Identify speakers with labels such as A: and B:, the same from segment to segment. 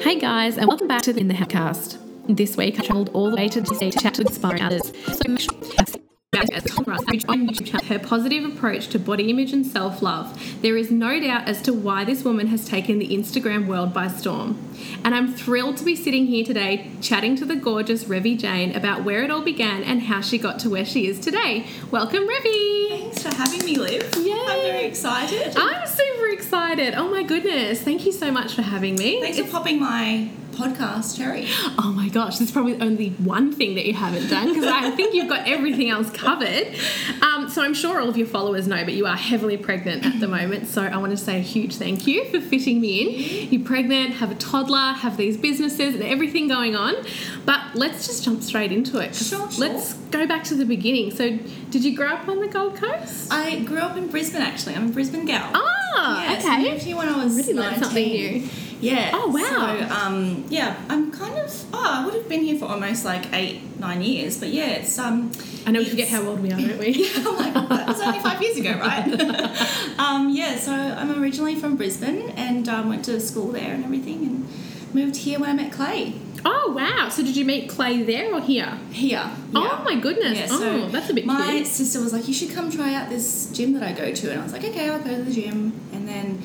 A: Hey guys, and welcome back to the In the Housecast. This week I travelled all the way to DC to chat to inspiring others. So make sure on YouTube channel, her positive approach to body image and self love. There is no doubt as to why this woman has taken the Instagram world by storm. And I'm thrilled to be sitting here today chatting to the gorgeous Revie Jane about where it all began and how she got to where she is today. Welcome, Revie!
B: Thanks for having me, Liv. I'm very excited.
A: I'm super excited. Oh my goodness. Thank you so much for having me.
B: Thanks for popping my podcast, Cherry.
A: Oh my gosh, there's probably only one thing that you haven't done because I think you've got everything else covered. Um, so I'm sure all of your followers know, but you are heavily pregnant at the moment. So I want to say a huge thank you for fitting me in. You're pregnant, have a toddler, have these businesses and everything going on. But let's just jump straight into it.
B: Sure, sure.
A: Let's go back to the beginning. So, did you grow up on the Gold Coast?
B: I grew up in Brisbane, actually. I'm a Brisbane gal.
A: Ah,
B: yeah, So I
A: okay.
B: moved here when I was
A: Really learned
B: 19.
A: something new.
B: Yeah.
A: Oh, wow.
B: So, um, yeah, I'm kind of. Oh, I would have been here for almost like eight, nine years. But yeah, it's um.
A: I know we forget how old we are, don't we?
B: Yeah, I'm like, that was only five years ago, right? um, yeah, so I'm originally from Brisbane and um, went to school there and everything, and moved here when I met Clay.
A: Oh wow! So did you meet Clay there or here?
B: Here.
A: Oh my goodness!
B: Yeah, so
A: oh, that's a bit
B: My
A: cute.
B: sister was like, "You should come try out this gym that I go to," and I was like, "Okay, I'll go to the gym." And then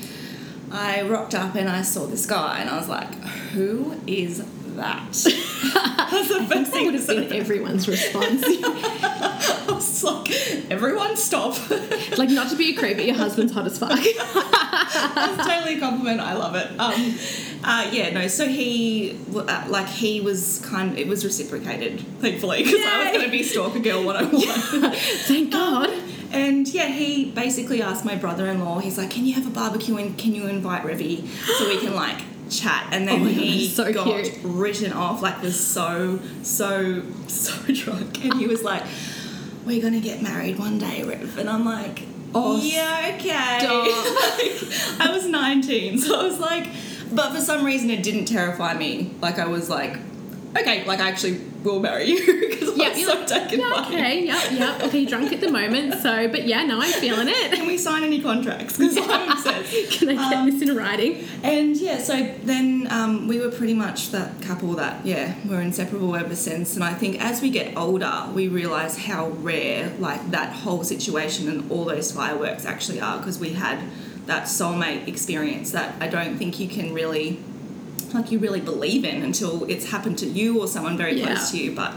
B: I rocked up and I saw this guy, and I was like, "Who is that?" That's the first
A: That
B: thing
A: would have been everyone's response.
B: I was like, "Everyone, stop!"
A: like not to be a creep, but your husband's hot as fuck.
B: That's totally a compliment. I love it. Um, uh, yeah, no. So he, uh, like, he was kind. It was reciprocated, thankfully, because I was going to be stalker girl one on one.
A: Thank God.
B: And yeah, he basically asked my brother-in-law. He's like, "Can you have a barbecue and can you invite Revie so we can like chat?" And then
A: Oh my God,
B: he
A: so
B: got
A: cute.
B: written off, like was so so so drunk, and he was like, "We're gonna get married one day, Rev." And I'm like,
A: Oh,
B: yeah, okay." I was 19, so I was like, but for some reason it didn't terrify me. Like I was like, okay, like I actually will marry you because
A: I'm
B: was
A: you're
B: so
A: like,
B: taken
A: yeah,
B: by
A: okay, yep, yep. Okay, drunk at the moment, so but yeah, no, I'm feeling it.
B: Can we sign any contracts? Because I'm obsessed.
A: Can I get
B: Um,
A: this in writing?
B: And yeah, so then um, we were pretty much that couple that, yeah, we're inseparable ever since. And I think as we get older, we realise how rare, like, that whole situation and all those fireworks actually are because we had that soulmate experience that I don't think you can really, like, you really believe in until it's happened to you or someone very
A: Yeah.
B: close to you. But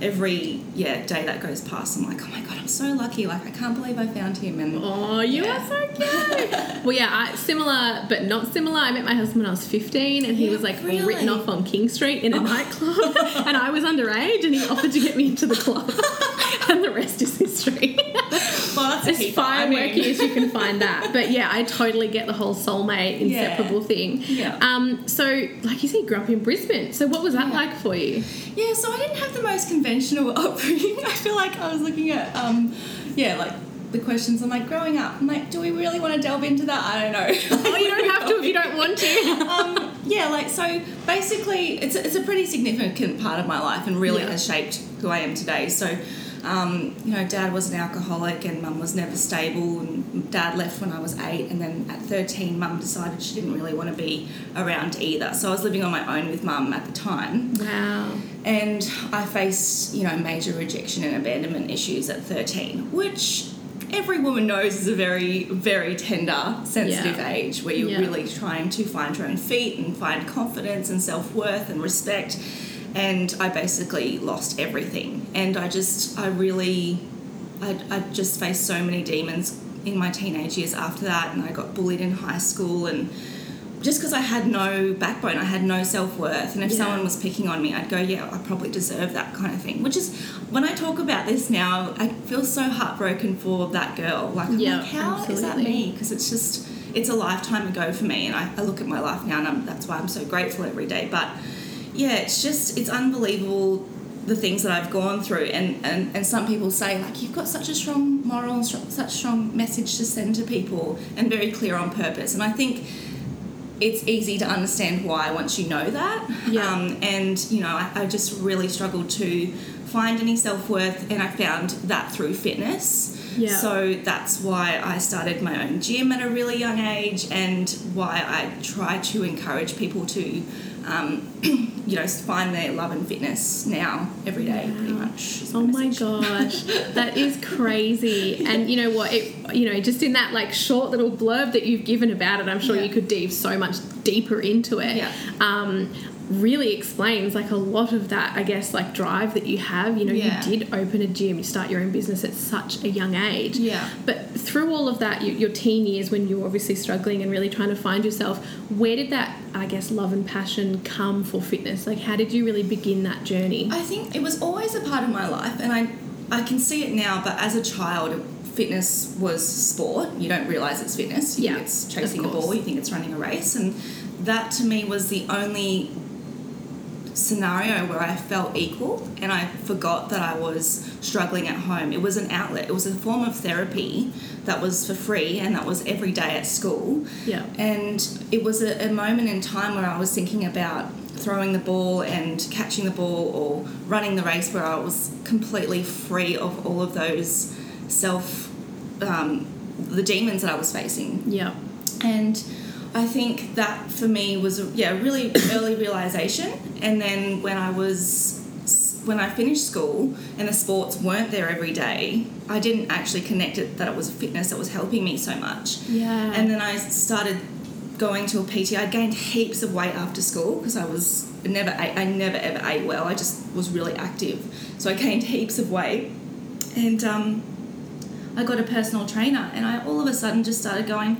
B: every, yeah, day that goes past, I'm like, oh my God, I'm so lucky. Like, I can't believe I found him. And
A: Oh, you
B: Yeah.
A: are so cute. well, yeah, I, similar but not similar. I met my husband when I was 15, and he
B: Yeah,
A: was like
B: really?
A: written off on King Street in a oh. nightclub, and I was underage, and he offered to get me into the club, and the rest is history.
B: well, that's
A: as
B: keeper. I mean.
A: as you can find that. But yeah, I totally get the whole soulmate
B: Yeah.
A: inseparable thing.
B: Yeah.
A: Um. So, like you said, you grew up in Brisbane. So, what was that
B: Yeah.
A: like for you?
B: Yeah, so I didn't have the most conventional upbringing. I feel like I was looking at, um, yeah, like the questions. I'm like, growing up, I'm like, do we really want to delve into that? I don't know.
A: Oh, you don't have to if you don't want to.
B: um, yeah, like so. Basically, it's a, it's a pretty significant part of my life, and really
A: Yeah.
B: has shaped who I am today. So, um, you know, dad was an alcoholic, and mum was never stable. And dad left when I was eight, and then at thirteen, mum decided she didn't really want to be around either. So I was living on my own with mum at the time.
A: Wow.
B: and I faced, you know, major rejection and abandonment issues at 13, which every woman knows is a very, very tender, sensitive
A: Yeah.
B: age where you're
A: Yeah.
B: really trying to find your own feet and find confidence and self worth and respect. And I basically lost everything. And I just, I really, I, I just faced so many demons in my teenage years after that. And I got bullied in high school and just because I had no backbone, I had no self worth, and if
A: Yeah.
B: someone was picking on me, I'd go, yeah, I probably deserve that kind of thing. Which is, when I talk about this now, I feel so heartbroken for that girl. Like, I'm
A: Yeah,
B: like, how is that me? Because it's just, it's a lifetime ago for me, and I, I look at my life now, and I'm, that's why I'm so grateful every day. But yeah, it's just, it's unbelievable the things that I've gone through, and, and, and some people say, like, you've got such a strong moral and str- such strong message to send to people, and very clear on purpose. And I think it's easy to understand why once you know that.
A: Yeah.
B: Um, and, you know, I, I just really struggled to find any self worth, and I found that through fitness.
A: Yeah.
B: So that's why I started my own gym at a really young age, and why I try to encourage people to, um, you know, find their love and fitness now every day, pretty much.
A: Oh my
B: message.
A: gosh, that is crazy. And you know what? It, you know, just in that like short little blurb that you've given about it, I'm sure
B: Yeah.
A: you could dive so much deeper into it.
B: Yeah.
A: Um, really explains like a lot of that, I guess, like drive that you have. You know,
B: Yeah.
A: you did open a gym, you start your own business at such a young age.
B: Yeah.
A: But through all of that, you, your teen years when you're obviously struggling and really trying to find yourself, where did that, I guess, love and passion come for fitness? Like, how did you really begin that journey?
B: I think it was always a part of my life, and I I can see it now. But as a child, fitness was sport. You don't realize it's fitness. You
A: Yeah,
B: think it's chasing a ball. You think it's running a race, and that to me was the only scenario where I felt equal and I forgot that I was struggling at home. It was an outlet. It was a form of therapy that was for free and that was every day at school.
A: Yeah.
B: And it was a, a moment in time where I was thinking about throwing the ball and catching the ball or running the race where I was completely free of all of those self, um, the demons that I was facing.
A: Yeah.
B: And I think that for me was a, yeah really early realization. And then when I was when I finished school and the sports weren't there every day, I didn't actually connect it that it was fitness that was helping me so much.
A: Yeah.
B: And then I started going to a PT. I gained heaps of weight after school because I was never ate, I never ever ate well. I just was really active, so I gained heaps of weight, and um, I got a personal trainer, and I all of a sudden just started going.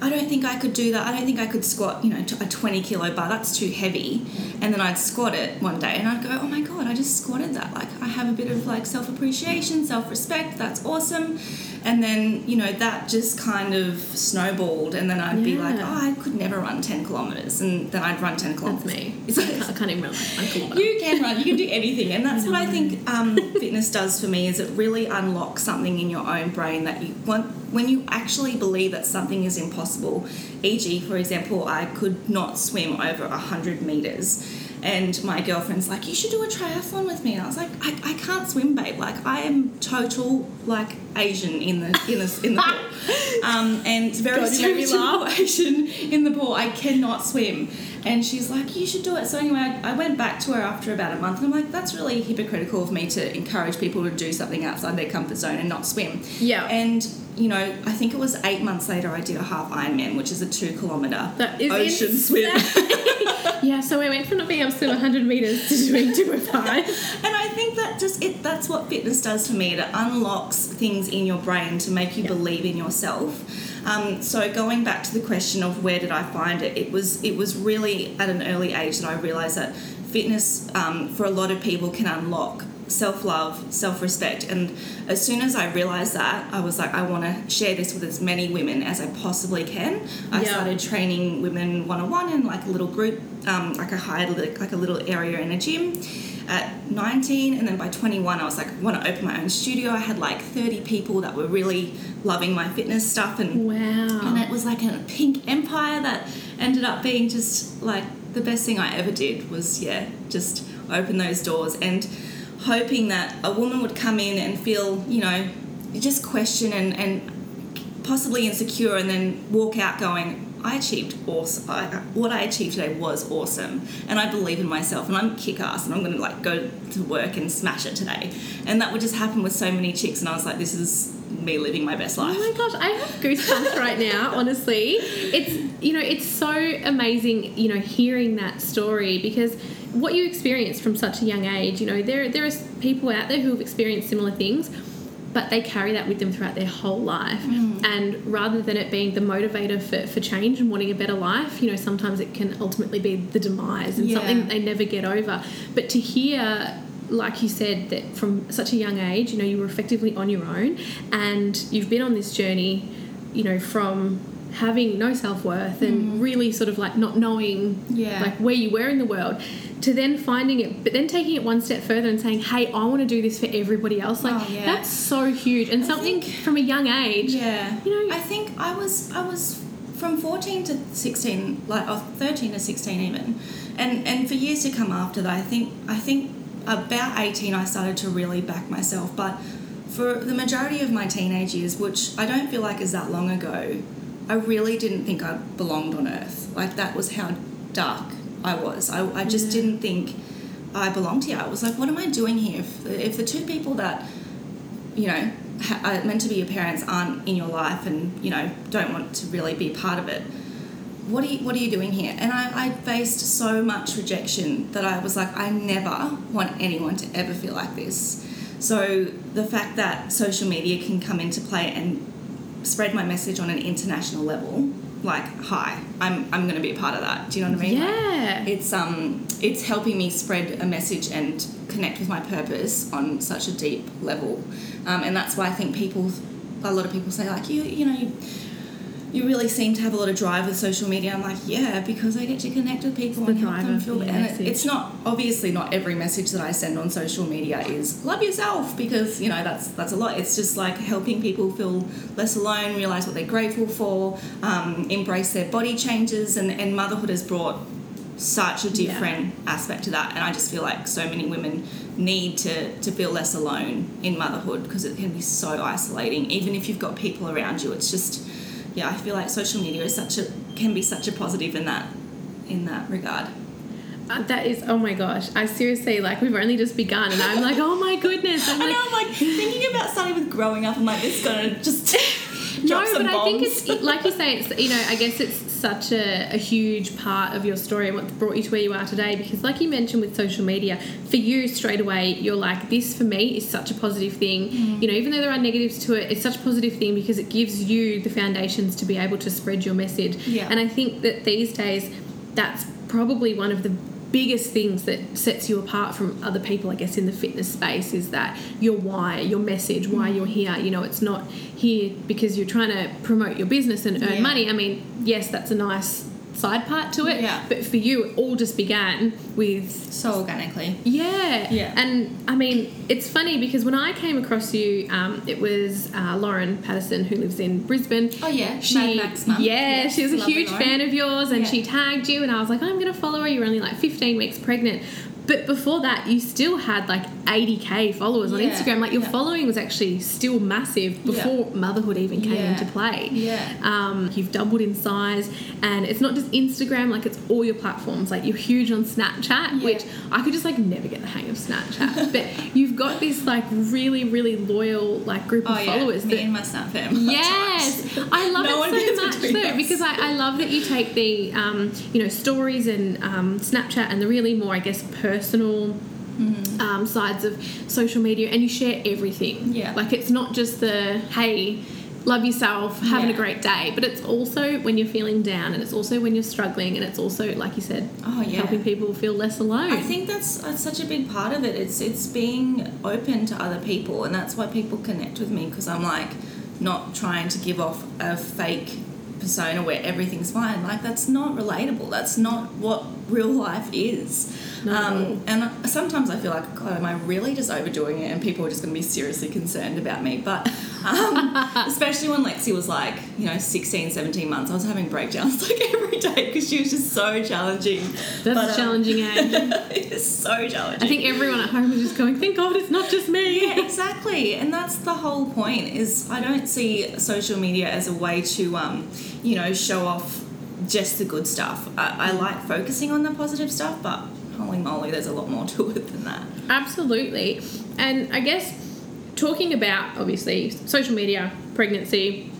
B: I don't think I could do that. I don't think I could squat, you know, a 20 kilo bar. That's too heavy. And then I'd squat it one day and I'd go, oh my God, I just squatted that. Like, I have a bit of like self appreciation, self respect. That's awesome. And then, you know, that just kind of snowballed. And then I'd be like, oh, I could never run 10 kilometers. And then I'd run 10
A: That's
B: kilometers.
A: me.
B: It's
A: I
B: like-
A: can't, I can't even run like one kilometre.
B: you can run, you can do anything, and that's what I think um, fitness does for me. Is it really unlocks something in your own brain that you want when you actually believe that something is impossible. E.g., for example, I could not swim over hundred meters, and my girlfriend's like, "You should do a triathlon with me." And I was like, "I, I can't swim, babe. Like I am total like Asian in the in the in the pool, um, and very
A: God, you made me
B: stereotypical Asian in the pool. I cannot swim." And she's like, you should do it. So anyway, I, I went back to her after about a month, and I'm like, that's really hypocritical of me to encourage people to do something outside their comfort zone and not swim.
A: Yeah.
B: And you know, I think it was eight months later, I did a half Ironman, which is a two kilometer
A: That is
B: ocean swim.
A: yeah, so we went from not being able to swim 100 metres to doing 205.
B: And I think that just it that's what fitness does for me. It unlocks things in your brain to make you
A: Yeah.
B: believe in yourself. Um, so going back to the question of where did I find it, it was it was really at an early age that I realised that fitness um, for a lot of people can unlock self love, self respect, and as soon as I realised that, I was like, I want to share this with as many women as I possibly can. I
A: Yeah.
B: started training women one on one in like a little group, um, like I hired like, like a little area in a gym at 19 and then by 21 I was like I want to open my own studio I had like 30 people that were really loving my fitness stuff and
A: Wow.
B: and it was like a pink empire that ended up being just like the best thing I ever did was yeah just open those doors and hoping that a woman would come in and feel you know just question and and possibly insecure and then walk out going I achieved awesome. I, uh, what I achieved today was awesome, and I believe in myself, and I'm kick ass, and I'm going to like go to work and smash it today. And that would just happen with so many chicks, and I was like, this is me living my best life.
A: Oh my gosh, I have goosebumps right now, honestly. It's you know, it's so amazing, you know, hearing that story because what you experienced from such a young age, you know, there there are people out there who have experienced similar things, but they carry that with them throughout their whole life. Mm. And rather than it being the motivator for, for change and wanting a better life, you know, sometimes it can ultimately be the demise and
B: Yeah.
A: something that they never get over. But to hear like you said that from such a young age you know you were effectively on your own and you've been on this journey you know from having no self-worth and mm. really sort of like not knowing
B: Yeah.
A: like where you were in the world to then finding it but then taking it one step further and saying hey i want to do this for everybody else like
B: Oh, yeah.
A: that's so huge and something
B: think-
A: from a young age
B: Yeah.
A: You know-
B: I think I was I was from 14 to 16, like or 13 to 16 even, and and for years to come after that, I think I think about 18 I started to really back myself, but for the majority of my teenage years, which I don't feel like is that long ago, I really didn't think I belonged on Earth. Like that was how dark I was. I, I just
A: Yeah.
B: didn't think I belonged here. I was like, what am I doing here? If the, if the two people that, you know, ha- are meant to be your parents aren't in your life and, you know, don't want to really be part of it, what are you, what are you doing here? And I, I faced so much rejection that I was like, I never want anyone to ever feel like this. So the fact that social media can come into play and spread my message on an international level, like, hi, I'm, I'm going to be a part of that. Do you know what I mean? Like,
A: Yeah.
B: it's um it's helping me spread a message and connect with my purpose on such a deep level um, and that's why i think people a lot of people say like you you know you, you really seem to have a lot of drive with social media. I'm like yeah because i get to connect with people and help them feel
A: your
B: and it, it's not obviously not every message that i send on social media is love yourself because you know that's that's a lot. It's just like helping people feel less alone realize what they're grateful for um, embrace their body changes. And, and motherhood has brought such a
A: Yeah.
B: different aspect to that. And i just feel like so many women need to to feel less alone in motherhood because it can be so isolating. Even if you've got people around you it's just yeah i feel like social media is such a can be such a positive in that in that regard
A: Uh, that is, oh my gosh. I seriously, like, we've only just begun, and I'm like, oh my goodness. I'm
B: i
A: like,
B: know i'm like thinking about starting with growing up i'm like this is gonna just
A: no, but I think it's, like you say, it's, you know, I guess it's such a, a huge part of your story and what's brought you to where you are today. Because, like you mentioned with social media, for you, straight away, you're like, this for me is such a positive thing.
B: Mm.
A: You know, even though there are negatives to it, it's such a positive thing because it gives you the foundations to be able to spread your message.
B: Yeah.
A: And I think that these days, that's probably one of the biggest things that sets you apart from other people i guess in the fitness space is that your why your message why mm. you're here. You know it's not here because you're trying to promote your business and earn
B: Yeah.
A: money. I mean yes that's a nice side part to it
B: Yeah.
A: but for you it all just began with
B: so organically
A: yeah.
B: Yeah.
A: And I mean, it's funny because when I came across you, um, it was uh, Lauren Patterson who lives in Brisbane.
B: Oh, yeah.
A: She,
B: Mad Max mum.
A: yeah,
B: Yes,
A: she was a huge
B: Lauren.
A: fan of yours, and
B: Yeah.
A: she tagged you, and I was like, I'm going to follow her. You're only like 15 weeks pregnant. But before that, you still had like 80k followers on
B: Yeah,
A: Instagram. Like your
B: yeah.
A: following was actually still massive before motherhood even came
B: Yeah.
A: into play.
B: Yeah.
A: Um, you've doubled in size, and it's not just Instagram, like it's all your platforms. Like you're huge on Snapchat,
B: Yeah.
A: which I could just like never get the hang of Snapchat. but you've got this like really, really loyal like group of
B: oh yeah
A: followers
B: me
A: that.
B: and my snap fam
A: Yes, I love
B: No
A: it so much though
B: us.
A: because I, I love that you take the um, you know stories and um, Snapchat and the really more I guess personal um, sides of social media and you share everything.
B: Yeah.
A: like it's not just the hey. Love yourself, having a great day, but it's also when you're feeling down, and it's also when you're struggling, and it's also, like you said,
B: Oh, yeah.
A: helping people feel less alone.
B: I think that's, that's such a big part of it. It's it's being open to other people, and that's why people connect with me because I'm like not trying to give off a fake persona where everything's fine. Like that's not relatable. That's not what real life is.
A: No.
B: Um, and sometimes I feel like, God, am I really just overdoing it? And people are just going to be seriously concerned about me. But um, especially when Lexi was like, you know, 16, 17 months, I was having breakdowns like every day because she was just so challenging.
A: That's
B: But,
A: a
B: um,
A: challenging age.
B: it's so challenging.
A: I think everyone at home is just going, thank God it's not just me.
B: yeah, exactly, and that's the whole point. Is I don't see social media as a way to, um, you know, show off just the good stuff. I, I like focusing on the positive stuff, but holy moly, there's a lot more to it than that.
A: Absolutely. And I guess talking about obviously social media, pregnancy,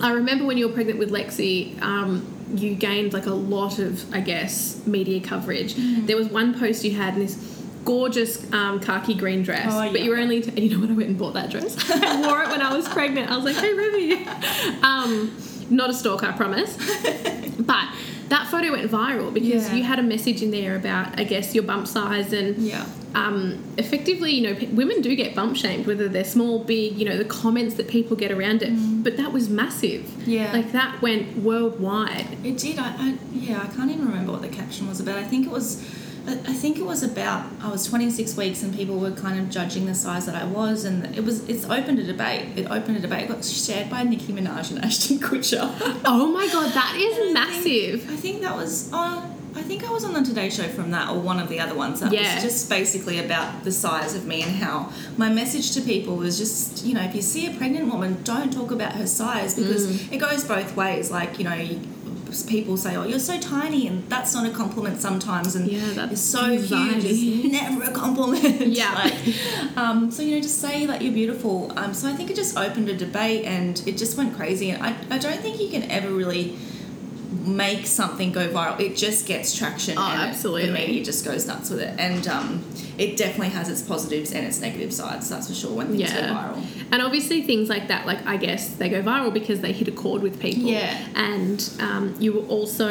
A: I remember when you were pregnant with Lexi, um, you gained like a lot of, I guess, media coverage.
B: Mm-hmm.
A: There was one post you had in this gorgeous um, khaki green dress,
B: Oh,
A: but you were only, and you know when I went and bought that dress. I wore it when I was pregnant. I was like, hey, Ruby. Um, not a stalker, I promise. but that photo went viral because
B: Yeah.
A: you had a message in there about, I guess, your bump size and
B: Yeah.
A: um, effectively, you know, p- women do get bump shamed, whether they're small, big, you know, the comments that people get around it. But that was massive.
B: Yeah.
A: Like that went worldwide.
B: It did. I, I yeah. I can't even remember what the caption was about. I think it was. I think it was about I was 26 weeks and people were kind of judging the size that I was and it was it's opened a debate. It opened a debate. It got shared by Nicki Minaj and Ashton Kutcher.
A: Oh my god, that is
B: And I
A: massive.
B: think- I think that was. Oh, I think I was on the Today Show from that or one of the other ones. That
A: Yeah.
B: was just basically about the size of me and how my message to people was just, you know, if you see a pregnant woman, don't talk about her size because
A: Mm.
B: it goes both ways. Like, you know, you, people say, oh, you're so tiny, and that's not a compliment sometimes. And
A: Yeah, that's
B: it's so
A: anxiety.
B: huge. It's never a compliment.
A: Yeah.
B: like, um, so, you know, just say that you're beautiful. Um, so I think it just opened a debate and it just went crazy. And I, I don't think you can ever really make something go viral. It just gets traction.
A: Oh,
B: and it-
A: absolutely.
B: the media just goes nuts with it. And um, it definitely has its positives and its negative sides, that's for sure, when things go viral.
A: And obviously, things like that, like I guess they go viral because they hit a chord with people.
B: Yeah.
A: And um, you were also,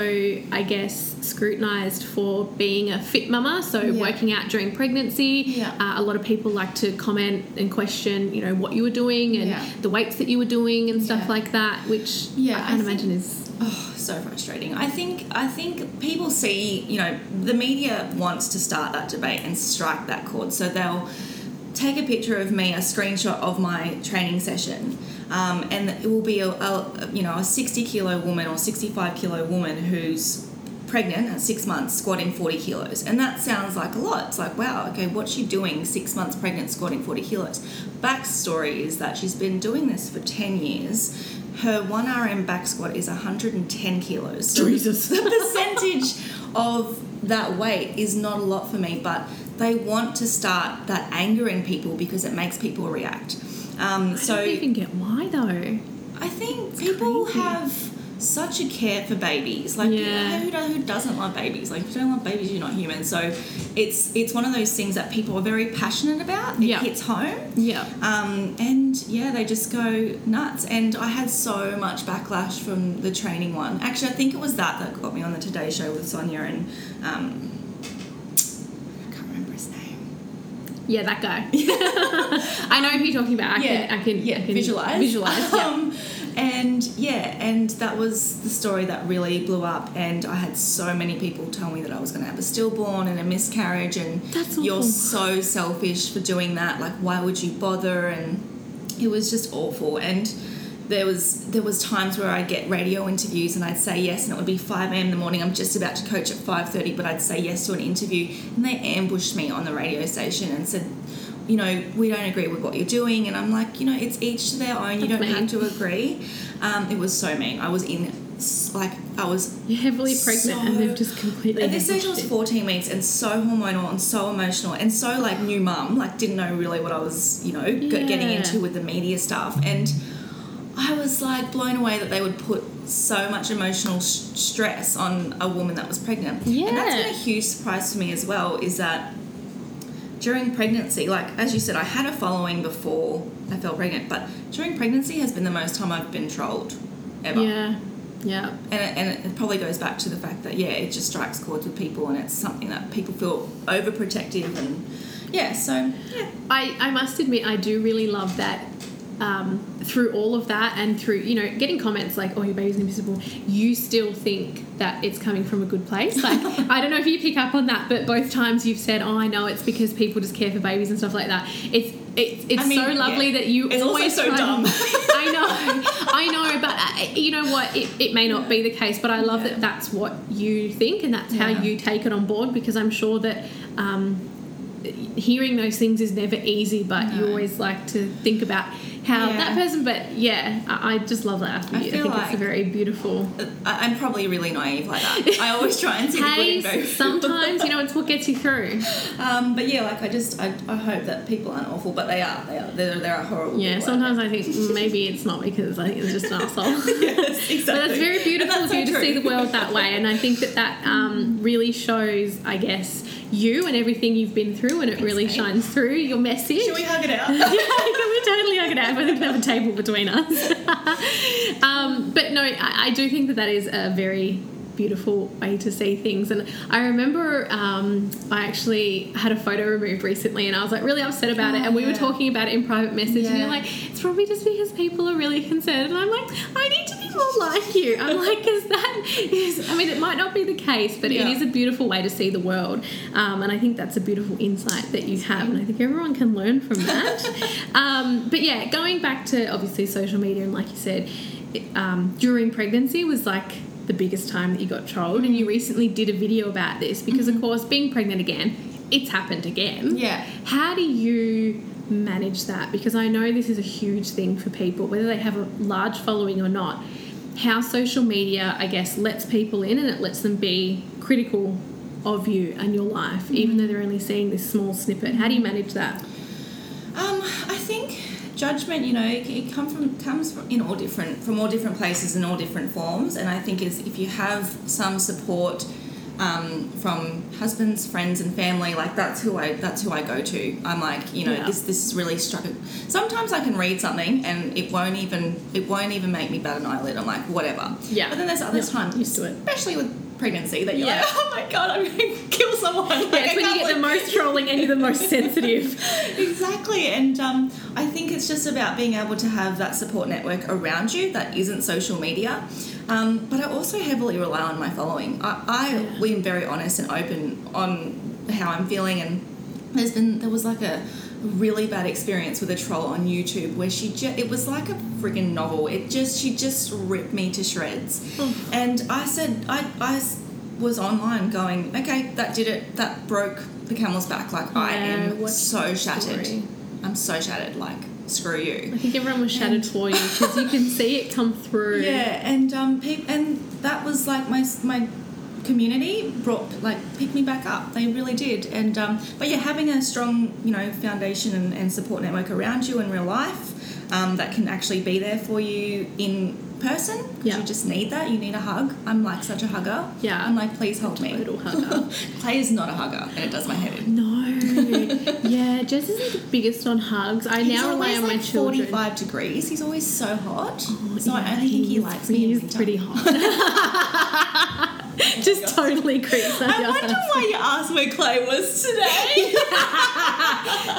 A: I guess, scrutinized for being a fit mama, so
B: Yeah.
A: working out during pregnancy.
B: Yeah.
A: Uh, a lot of people like to comment and question, you know, what you were doing and
B: Yeah.
A: the weights that you were doing and stuff
B: Yeah.
A: like that, which
B: Yeah,
A: I
B: I
A: can
B: think-
A: imagine is.
B: Oh, so frustrating. I think I think people see, you know, the media wants to start that debate and strike that chord. So they'll take a picture of me, a screenshot of my training session, um, and it will be a, a you know a sixty kilo woman or sixty five kilo woman who's pregnant at six months squatting 40 kilos and that sounds like a lot it's like wow okay what's she doing six months pregnant squatting 40 kilos backstory is that she's been doing this for 10 years her 1rm back squat is 110 kilos so
A: Jesus.
B: the percentage of that weight is not a lot for me but they want to start that anger in people because it makes people react um,
A: I
B: so
A: don't even get why though.
B: I think people
A: crazy.
B: have such a care for babies. Like,
A: Yeah.
B: who, who doesn't love babies? Like, if you don't love babies, you're not human. So, it's it's one of those things that people are very passionate about. It
A: Yeah.
B: hits home.
A: Yeah.
B: Um, and yeah, they just go nuts. And I had so much backlash from the training one. Actually, I think it was that that got me on the Today Show with Sonia and um, I can't remember his name.
A: Yeah, that guy. I know who you're talking about. I
B: yeah,
A: can, I can,
B: yeah,
A: I can
B: visualize.
A: Visualize. Yeah.
B: Um, and yeah, and that was the story that really blew up. And I had so many people tell me that I was going to have a stillborn and a miscarriage, and
A: That's
B: you're
A: awful.
B: so selfish for doing that. Like, why would you bother? And it was just awful. And there was there was times where I'd get radio interviews and I'd say yes, and it would be five a.m. in the morning. I'm just about to coach at five thirty, but I'd say yes to an interview, and they ambushed me on the radio station and said, you know, we don't agree with what you're doing, and I'm like, you know, it's each to their own. You don't have to agree. Um, it was so mean. I was in like I was
A: You're heavily pregnant and they've just completely.
B: at this stage, I was 14 weeks and so hormonal and so emotional and so like new mum, like didn't know really what I was, you know, g- getting into with the media stuff. And I was like blown away that they would put so much emotional sh- stress on a woman that was pregnant. And that's been a huge surprise to me as well is that during pregnancy, like as you said, I had a following before I fell pregnant, but during pregnancy has been the most time I've been trolled ever
A: Yeah. Yeah.
B: and it, and it probably goes back to the fact that yeah it just strikes chords with people and it's something that people feel overprotective and yeah so yeah
A: I, I must admit, I do really love that um, through all of that and through, you know, getting comments like, oh, your baby's invisible, you still think that it's coming from a good place. Like, I don't know if you pick up on that, but both times you've said, oh, I know it's because people just care for babies and stuff like that. It's, it's, it's
B: I mean,
A: so lovely
B: yeah.
A: that you
B: It's
A: always
B: so
A: try-
B: dumb.
A: I know, I know, but uh, you know what? It, it may not be the case, but I love
B: Yeah.
A: that that's what you think and that's how you take it on board because I'm sure that um, hearing those things is never easy, but you always like to think about how
B: Yeah.
A: that person. But yeah, I, I just love that.
B: I
A: I,
B: feel
A: think it's a very beautiful.
B: I, I'm probably really naive like that I always try and see the good
A: Hey,
B: in
A: sometimes you know it's what gets you through.
B: um, but yeah like I just I, I hope that people aren't awful but they are they are are horrible
A: Yeah, sometimes I think mm, maybe it's not because I think it's just an asshole.
B: yes exactly
A: But it's very beautiful of
B: that's
A: you
B: so
A: to see the world that way, and I think that that um, really shows, I guess, you and everything you've been through, and it really shines through your message.
B: should we hug it out
A: yeah, we totally hug it out? I think we have a table between us. um, but no, I, I do think that that is a very beautiful way to see things. And I remember um, I actually had a photo removed recently, and I was like really upset about it.
B: Oh,
A: And we were talking about it in private message, and you're like, it's probably just because people are really concerned. And I'm like, I need to be more like you. I'm like, because that is, I mean, it might not be the case, but
B: Yeah.
A: it is a beautiful way to see the world. Um, and I think that's a beautiful insight that you have. And I think everyone can learn from that. um, but yeah, going back to obviously social media, and like you said, it, um, during pregnancy was like the biggest time that you got trolled, and you recently did a video about this because, of course, being pregnant again, it's happened again.
B: Yeah.
A: How do you manage that? Because I know this is a huge thing for people, whether they have a large following or not. How social media, I guess, lets people in and it lets them be critical of you and your life, even though they're only seeing this small snippet. How do you manage that?
B: Um, I think judgment, you know, it, it come from comes from in all different from all different places in all different forms, and I think is if you have some support um, from husbands, friends, and family, like that's who I that's who I go to. I'm like, you know,
A: Yeah.
B: this this really struck. Sometimes I can read something and it won't even it won't even make me bat an eyelid. I'm like, whatever.
A: Yeah.
B: But then there's other
A: Yeah,
B: times,
A: used to it.
B: especially with pregnancy, that you're
A: Yeah.
B: like, oh my god, I'm going to kill someone. Like,
A: Yeah, it's when you get the most trolling and you're the most sensitive.
B: exactly and um, i think it's just about being able to have that support network around you that isn't social media um, but i also heavily rely on my following. I, I
A: Yeah.
B: am very honest and open on how i'm feeling and there's been there was like a really bad experience with a troll on youtube where she just it was like a friggin' novel. It just she just ripped me to shreds. And i said I I was online going okay that did it. That broke the camel's back. Like i am so shattered. i'm so shattered. Like screw you
A: I think everyone was shattered for you because you can see it come through.
B: yeah and um peop and that was like my my community brought like picked me back up they really did and um but yeah having a strong you know foundation and, and support network around you in real life um, that can actually be there for you in person because
A: Yeah.
B: you just need that you need a hug i'm like such a hugger
A: Yeah.
B: i'm like please hold me
A: Total hugger.
B: clay is not a hugger and it does my head in
A: No. yeah, Jess isn't the biggest on hugs. I
B: He's
A: now rely on my
B: like
A: children.
B: 45 degrees. He's always so hot. so
A: Oh, Yeah,
B: I only think he likes me.
A: He's pretty hot. Just totally creeps
B: I
A: out.
B: wonder why you asked where Clay was today.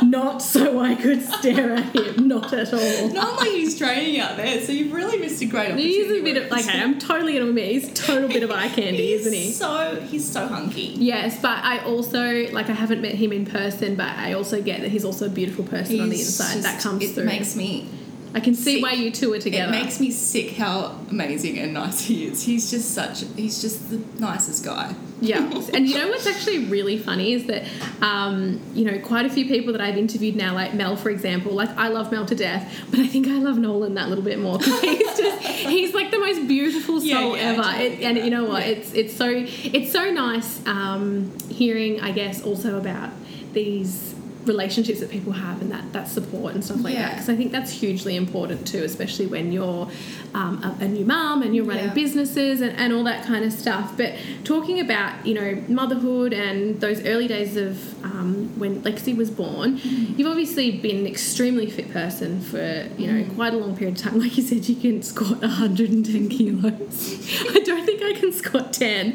A: Not so I could stare at him. Not at all.
B: Not like he's training out there, so you've really missed a great opportunity.
A: He's a bit of like I'm totally gonna admit he's total bit of eye candy,
B: He's
A: isn't he?
B: So he's so hunky.
A: Yes, but I also like I haven't met him in person, but I also get that he's also a beautiful person on the
B: He's
A: inside. that comes
B: it
A: through.
B: makes me
A: I can see
B: sick.
A: why you two are together.
B: it makes me sick how amazing and nice he is. He's just such he's just the nicest guy.
A: Yeah, and you know what's actually really funny is that, um, you know, quite a few people that I've interviewed now, like Mel, for example, like I love Mel to death, but I think I love Nolan that little bit more because he's just he's like the most beautiful soul
B: yeah, I
A: ever.
B: totally
A: It, and you know what?
B: Yeah.
A: It's it's so it's so nice um, hearing, I guess, also about these relationships that people have and that that support and stuff like that because I think that's hugely important too, especially when you're um, a, a new mum and you're running
B: Yeah.
A: businesses and, and all that kind of stuff. But talking about you know motherhood and those early days of um, when Lexi was born,
B: Mm-hmm.
A: you've obviously been an extremely fit person for you know
B: Mm-hmm.
A: quite a long period of time. Like you said, you can squat 110 kilos. I don't think I can squat 10,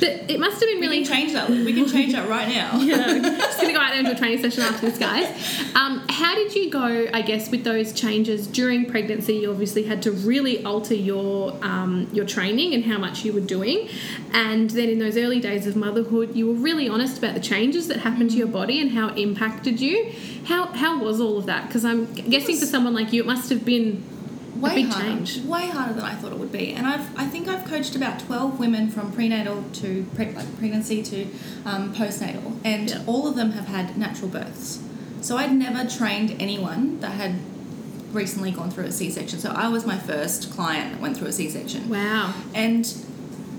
A: but it must have been
B: We
A: really
B: can change that. We can change that right now.
A: yeah, just gonna go out there and do a training session after this, guys. Um, how did you go? I guess with those changes during pregnancy, you obviously had to really alter your um, your training and how much you were doing, and then in those early days of motherhood, you were really honest about the changes that happened to your body and how it impacted you. How how was all of that? Because I'm guessing for someone like you, it must have been
B: way
A: big
B: harder,
A: change.
B: way harder than I thought it would be. And I've, I think I've coached about twelve women from prenatal to pre- like pregnancy to um, postnatal, and
A: Yeah.
B: all of them have had natural births. So I'd never trained anyone that had recently gone through a C-section. So I was my first client that went through a C-section.
A: wow.
B: And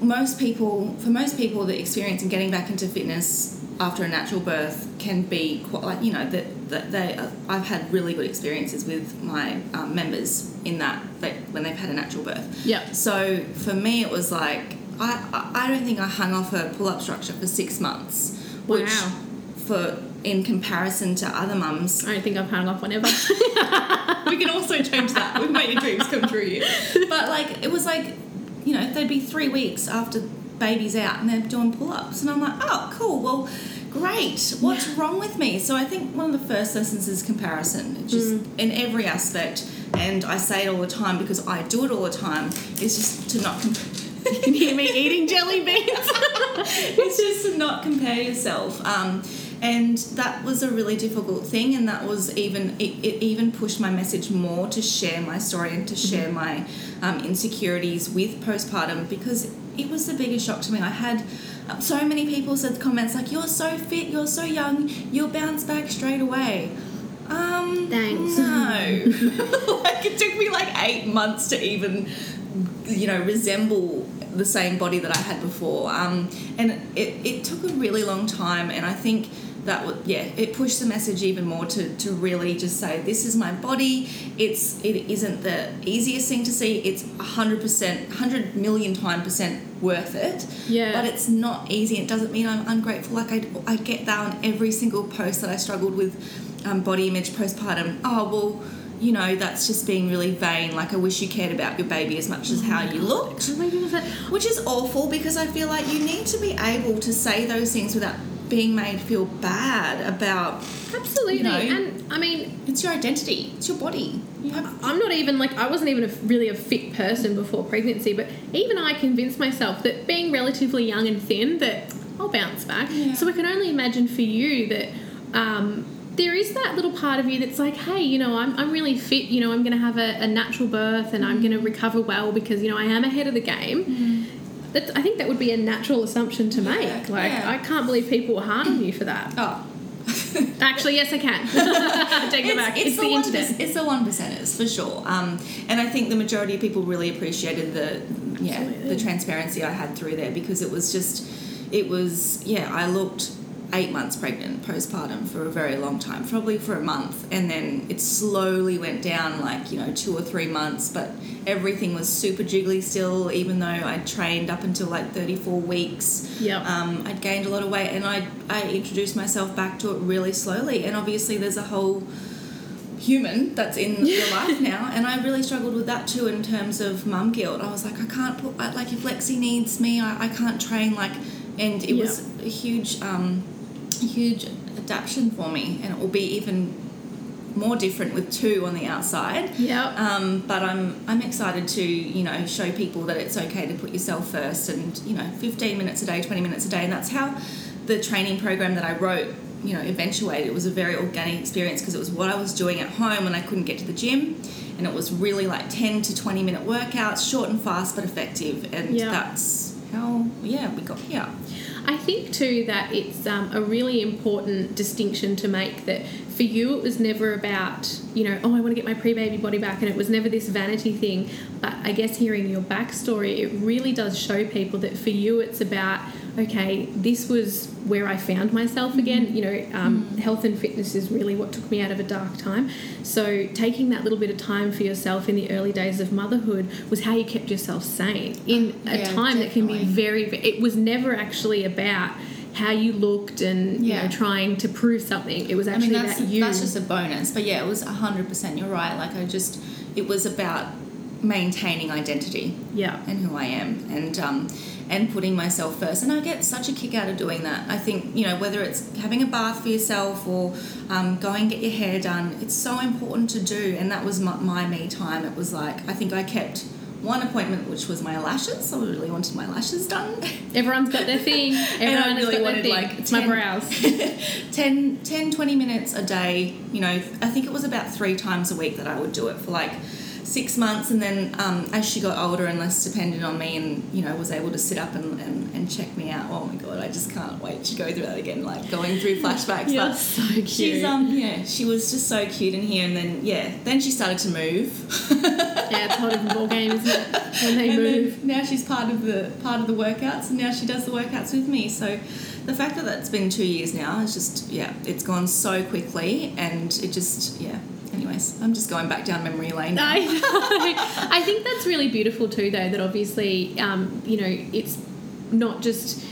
B: most people, for most people, the experience in getting back into fitness after a natural birth can be quite like you know that that they. uh, I've had really good experiences with my um, members in that that when they've had a natural birth.
A: Yeah.
B: So for me, it was like I I I don't think I hung off a pull up structure for six months, which
A: Wow.
B: for in comparison to other mums
A: I don't think I've hung off one ever.
B: we can also change that. We've made your dreams come true. But like, it was like, you know, they'd be three weeks after baby's out and they're doing pull ups. And I'm like, oh, cool. Well, great. What's wrong with me? So I think one of the first lessons is comparison, It's just
A: Mm.
B: in every aspect. And I say it all the time because I do it all the time, is just to not compare.
A: you can hear me eating jelly beans.
B: it's just to not compare yourself. Um, and that was a really difficult thing and that was even it, it even pushed my message more to share my story and to share my um, insecurities with postpartum because it was the biggest shock to me i had um, so many people said comments like you're so fit you're so young you'll bounce back straight away um
A: Thanks.
B: no like it took me like eight months to even you know resemble the same body that I had before. Um, and it, it took a really long time, and I think that would yeah it pushed the message even more to, to really just say this is my body. It's it isn't the easiest thing to see. It's 100% 100 million time percent worth it
A: Yeah.
B: but it's not easy. It doesn't mean i'm ungrateful. Like i, I get that on every single post that i struggled with um, body image postpartum. Oh well you know that's just being really vain. Like i wish you cared about your baby as much as how you looked
A: So many people said,
B: which is awful because I feel like you need to be able to say those things without being made feel bad about
A: absolutely.
B: You know.
A: and I mean,
B: it's your identity, it's your body. You have
A: I'm not even like I wasn't even a, really a fit person before pregnancy, but even I convinced myself that being relatively young and thin, that I'll bounce back.
B: Yeah.
A: So I can only imagine for you that um, there is that little part of you that's like, hey, you know, I'm, I'm really fit. You know, I'm going to have a, a natural birth and I'm going to recover well because you know I am ahead of the game. That's, I think that would be a natural assumption to make. Like,
B: yeah.
A: I can't believe people on you for that.
B: oh.
A: Actually, yes, I can. Take it back. It's, the,
B: one
A: internet.
B: perc- it's the one percenters for sure. Um, and I think the majority of people really appreciated the yeah
A: Absolutely.
B: the transparency I had through there because it was just it was yeah I looked eight months pregnant postpartum for a very long time probably for a month and then it slowly went down like you know two or three months but everything was super jiggly still even though I trained up until like 34 weeks
A: Yep.
B: um, I'd gained a lot of weight and I, I introduced myself back to it really slowly. And obviously, there's a whole human that's in your life now. And I really struggled with that too in terms of mum guilt. I was like, I can't put, like, if Lexi needs me, I, I can't train. Like, and it was a huge, um, a huge adaptation for me. And it will be even more different with two on the outside.
A: Yeah.
B: Um, but I'm I'm excited to you know show people that it's okay to put yourself first, and you know 15 minutes a day, 20 minutes a day, and that's how the training program that I wrote you know eventuated. It was a very organic experience because it was what I was doing at home when I couldn't get to the gym, and it was really like 10 to 20 minute workouts, short and fast but effective, and
A: Yeah.
B: that's how yeah we got here.
A: I think too that it's um, a really important distinction to make that for you it was never about you know oh I want to get my pre-baby body back and it was never this vanity thing. But I guess hearing your backstory it really does show people that for you it's about okay this was where I found myself again you know um, health and fitness is really what took me out of a dark time so taking that little bit of time for yourself in the early days of motherhood was how you kept yourself sane in a
B: Yeah,
A: time that can be very it was never actually about how you looked and you know trying to prove something it was
B: I
A: actually
B: mean, that's,
A: about you
B: that's just a bonus. But yeah, it was 100%. You're right. Like, I just, it was about maintaining identity
A: yeah
B: and who I am and, um, and putting myself first. And I get such a kick out of doing that. I think, you know, whether it's having a bath for yourself or um, going get your hair done, it's so important to do. And that was my, my me time. It was like, I think I kept one appointment, which was my lashes. I really wanted my lashes done.
A: everyone's got their thing everyone
B: and I
A: has
B: really
A: got their
B: wanted
A: thing
B: like
A: it's my brows
B: 10, 10, 20 minutes a day. You know, I think it was about three times a week that I would do it for like six months. And then um, as she got older and less dependent on me and, you know, was able to sit up and, and, and check me out, oh my God, I just can't wait to go through that again, like going through flashbacks.
A: You're
B: but
A: so cute.
B: She's, um, yeah, she was just so cute in here. And then, yeah, then she started to move.
A: yeah a whole different ball game isn't it when they
B: and
A: move
B: now she's part of the part of the workouts and now she does the workouts with me so the fact that that's been two years now is just yeah it's gone so quickly and it just yeah anyways i'm just going back down memory lane now.
A: I, know. I think that's really beautiful too, though. That obviously, um, you know, it's not just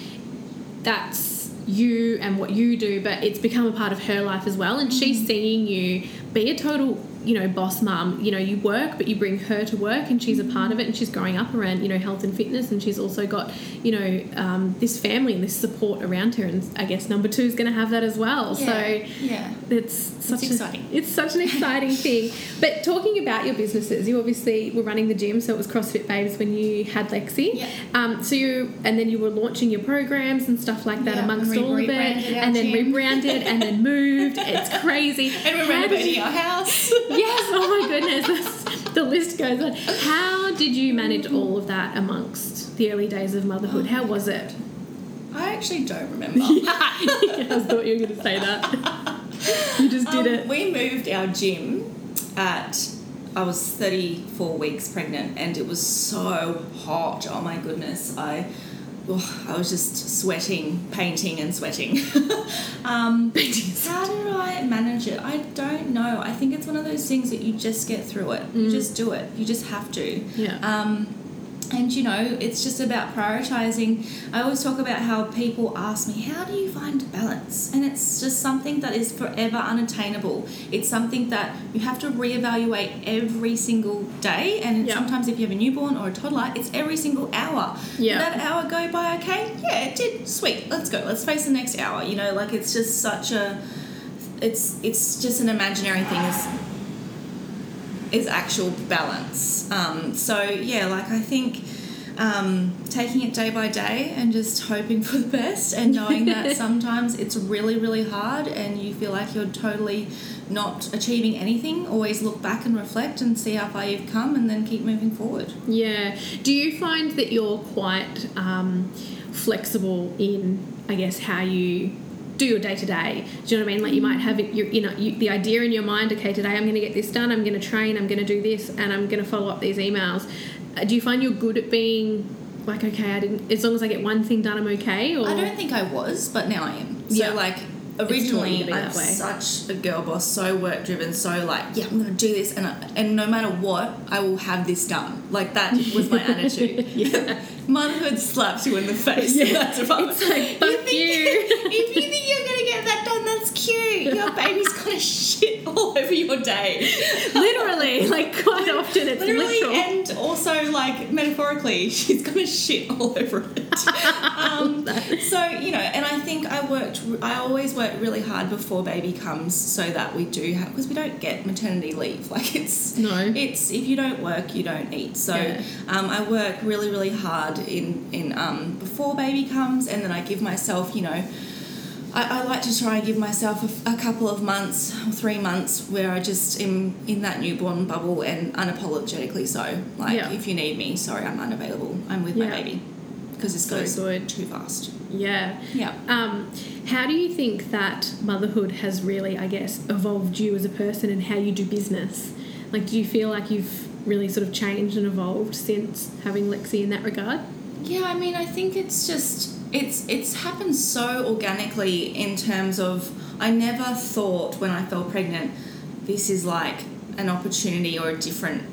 A: that's you and what you do, but it's become a part of her life as well. And she's seeing you be a total, you know, boss mum. You know, you work, but you bring her to work, and she's a part of it. And she's growing up around, you know, health and fitness, and she's also got, you know, um, this family and this support around her. And I guess number two is going to have that as well.
B: yeah,
A: So
B: yeah
A: it's such a-
B: exciting.
A: it's such an exciting thing. But talking about your businesses, you obviously were running the gym, so it was CrossFit Babes when you had Lexi.
B: Yeah.
A: Um, so you and then you were launching your programs and stuff like that
B: Yeah,
A: amongst
B: we
A: all of it. and then
B: gym.
A: rebranded and then moved. It's crazy.
B: And we're renovating our house.
A: Yes, oh my goodness. The list goes on. How did you manage all of that amongst the early days of motherhood? How was it?
B: I actually don't remember.
A: I thought you were going to say that. You just did
B: Um,
A: it.
B: We moved our gym at I was 34 weeks pregnant and it was so hot. Oh my goodness. I oh, I was just sweating, painting and sweating. um, how do I manage it? I don't know. I think it's one of those things that you just get through it. You just do it. You just have to.
A: Yeah.
B: Um, and you know, it's just about prioritizing. I always talk about how people ask me, How do you find balance? And it's just something that is forever unattainable. It's something that you have to reevaluate every single day. And
A: Yeah.
B: sometimes, if you have a newborn or a toddler, it's every single hour.
A: Yeah.
B: That hour go by okay? Yeah, it did. Sweet. Let's go. Let's face the next hour. You know, like it's just such a. It's it's just an imaginary thing. It's, is actual balance. Um, so yeah, like I think um, taking it day by day and just hoping for the best and knowing that sometimes it's really really hard and you feel like you're totally not achieving anything. Always look back and reflect and see how far you've come and then keep moving forward.
A: Yeah. Do you find that you're quite um, flexible in, I guess, how you do your day to day? Do you know what I mean? Like you might have it, your, you know, you, the idea in your mind. Okay, today I'm going to get this done. I'm going to train. I'm going to do this, and I'm going to follow up these emails. Uh, do you find you're good at being like, okay, I didn't. As long as I get one thing done, I'm okay. Or
B: I don't think I was, but now I am. So
A: Yeah.
B: like originally I'm such a girl boss, so work driven, so like yeah, I'm gonna do this, and I, and no matter what, I will have this done. Like that was my attitude. Motherhood slaps you in the face.
A: Yeah.
B: That's about
A: It's like, fuck
B: think,
A: you.
B: if you think you're gonna get that done, that's cute. Your baby's gonna shit all over your day.
A: literally, like quite often, it's
B: Literally
A: literal.
B: and also like metaphorically, she's gonna shit all over it. um, so you know, and I think I worked. I always work really hard before baby comes, so that we do have because we don't get maternity leave. Like it's
A: No.
B: it's if you don't work, you don't eat. So
A: Yeah.
B: um, I work really really hard in in um, before baby comes, and then I give myself you know. I, I like to try and give myself a, a couple of months three months where I just am in that newborn bubble and unapologetically so. Like,
A: Yeah.
B: if you need me, sorry, I'm unavailable. I'm with
A: Yeah.
B: my baby because this
A: So
B: goes
A: good.
B: too fast.
A: Yeah.
B: Yeah.
A: Um, how do you think that motherhood has really, I guess, evolved you as a person and how you do business? Like, do you feel like you've really sort of changed and evolved since having Lexi in that regard?
B: Yeah, I mean, I think it's just it's it's happened so organically in terms of I never thought when I fell pregnant this is like an opportunity or a different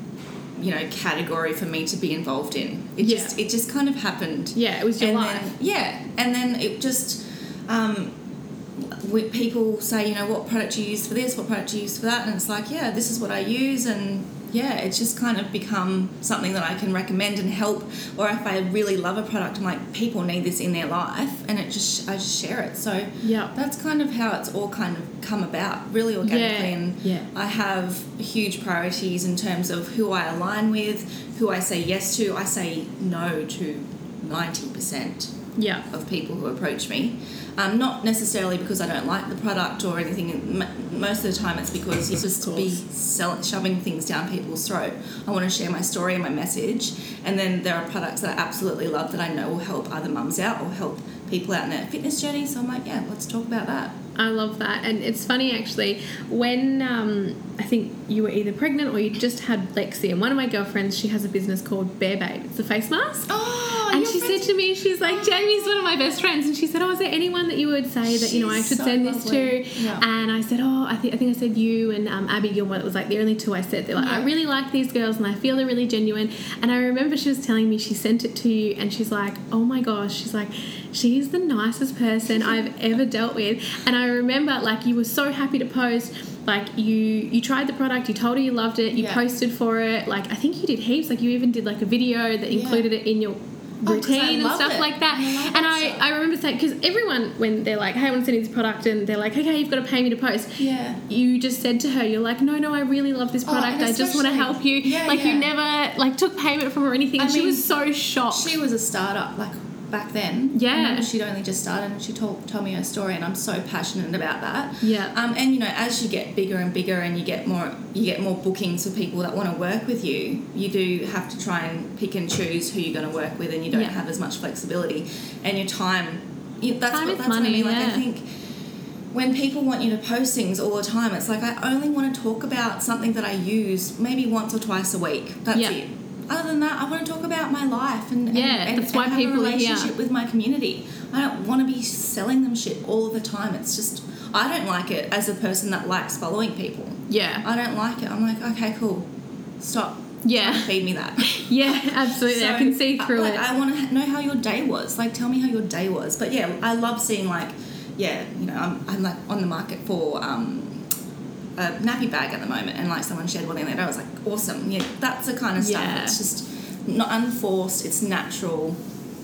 B: you know category for me to be involved in. It
A: Yeah.
B: just it just kind of happened.
A: Yeah, it was your
B: and
A: life.
B: Then, yeah, and then it just um, we, people say, you know, what product do you use for this, what product do you use for that, and it's like, yeah, this is what I use, and yeah, it's just kind of become something that I can recommend and help. Or if I really love a product, I'm like, people need this in their life, and it just I just share it. So
A: Yeah.
B: that's kind of how it's all kind of come about, really organically.
A: Yeah,
B: And
A: yeah.
B: I have huge priorities in terms of who I align with, who I say yes to. I say no to ninety percent
A: Yeah.
B: of people who approach me. Um, not necessarily because I don't like the product or anything. Most of the time, it's because you just be sell- shoving things down people's throat. I want to share my story and my message, and then there are products that I absolutely love that I know will help other mums out or help people out in their fitness journey. So I'm like, yeah, let's talk about that.
A: I love that. And it's funny actually, when um, I think you were either pregnant or you just had Lexi, and one of my girlfriends, she has a business called Bear Babe. It's a face mask.
B: Oh,
A: and she said to me, she's like, Jamie's one of my best friends. And she said, Oh, is there anyone that you would say that, you know, I should
B: so
A: send this
B: lovely.
A: to?
B: Yeah.
A: And I said, Oh, I think I think I said you and um, Abby Gilmore. It was like the only two I said. They're like, I really like these girls and I feel they're really genuine. And I remember she was telling me she sent it to you and she's like, Oh my gosh, she's like, she's the nicest person I've ever dealt with. And I remember like you were so happy to post. Like you, you tried the product. You told her you loved it. You
B: Yeah.
A: posted for it. Like I think you did heaps. Like you even did like a video that
B: Yeah.
A: included it in your
B: Oh,
A: routine and stuff
B: it.
A: like that.
B: I
A: and I,
B: stuff.
A: I remember saying because everyone when they're like, "Hey, I want to send you this product," and they're like, "Okay, you've got to pay me to post."
B: Yeah.
A: You just said to her, "You're like, no, no, I really love this
B: Oh,
A: product.
B: and
A: I just want to help you."
B: Yeah,
A: like you never like took payment from her or anything.
B: I
A: and she
B: mean,
A: was so shocked.
B: She was a startup. Like back then.
A: Yeah.
B: I she'd only just started and she told, told me her story and I'm so passionate about that.
A: Yeah.
B: Um, and you know, as you get bigger and bigger and you get more you get more bookings for people that want to work with you, you do have to try and pick and choose who you're going to work with and you don't
A: Yeah.
B: have as much flexibility and your time you, that's
A: Time
B: what that's what I
A: money,
B: mean. Like I think when people want you to post things all the time, it's like I only want to talk about something that I use maybe once or twice a week. That's
A: Yeah.
B: it. Other than that, I want to talk about my life and and-
A: Yeah,
B: and,
A: that's why
B: and have
A: people
B: a
A: are here.
B: relationship with my community. I don't want to be selling them shit all the time. It's just I don't like it as a person that likes following people.
A: Yeah.
B: I don't like it. I'm like, okay, cool, stop.
A: Yeah.
B: feed me that.
A: Yeah, absolutely. I can see through
B: like,
A: it.
B: I want to know how your day was. Like, tell me how your day was. But yeah, I love seeing like, yeah, you know, I'm, I'm like on the market for um, a nappy bag at the moment, and like someone shared one the other day. I was like, awesome. Yeah, that's the kind of stuff.
A: Yeah.
B: It's just not unforced. It's natural.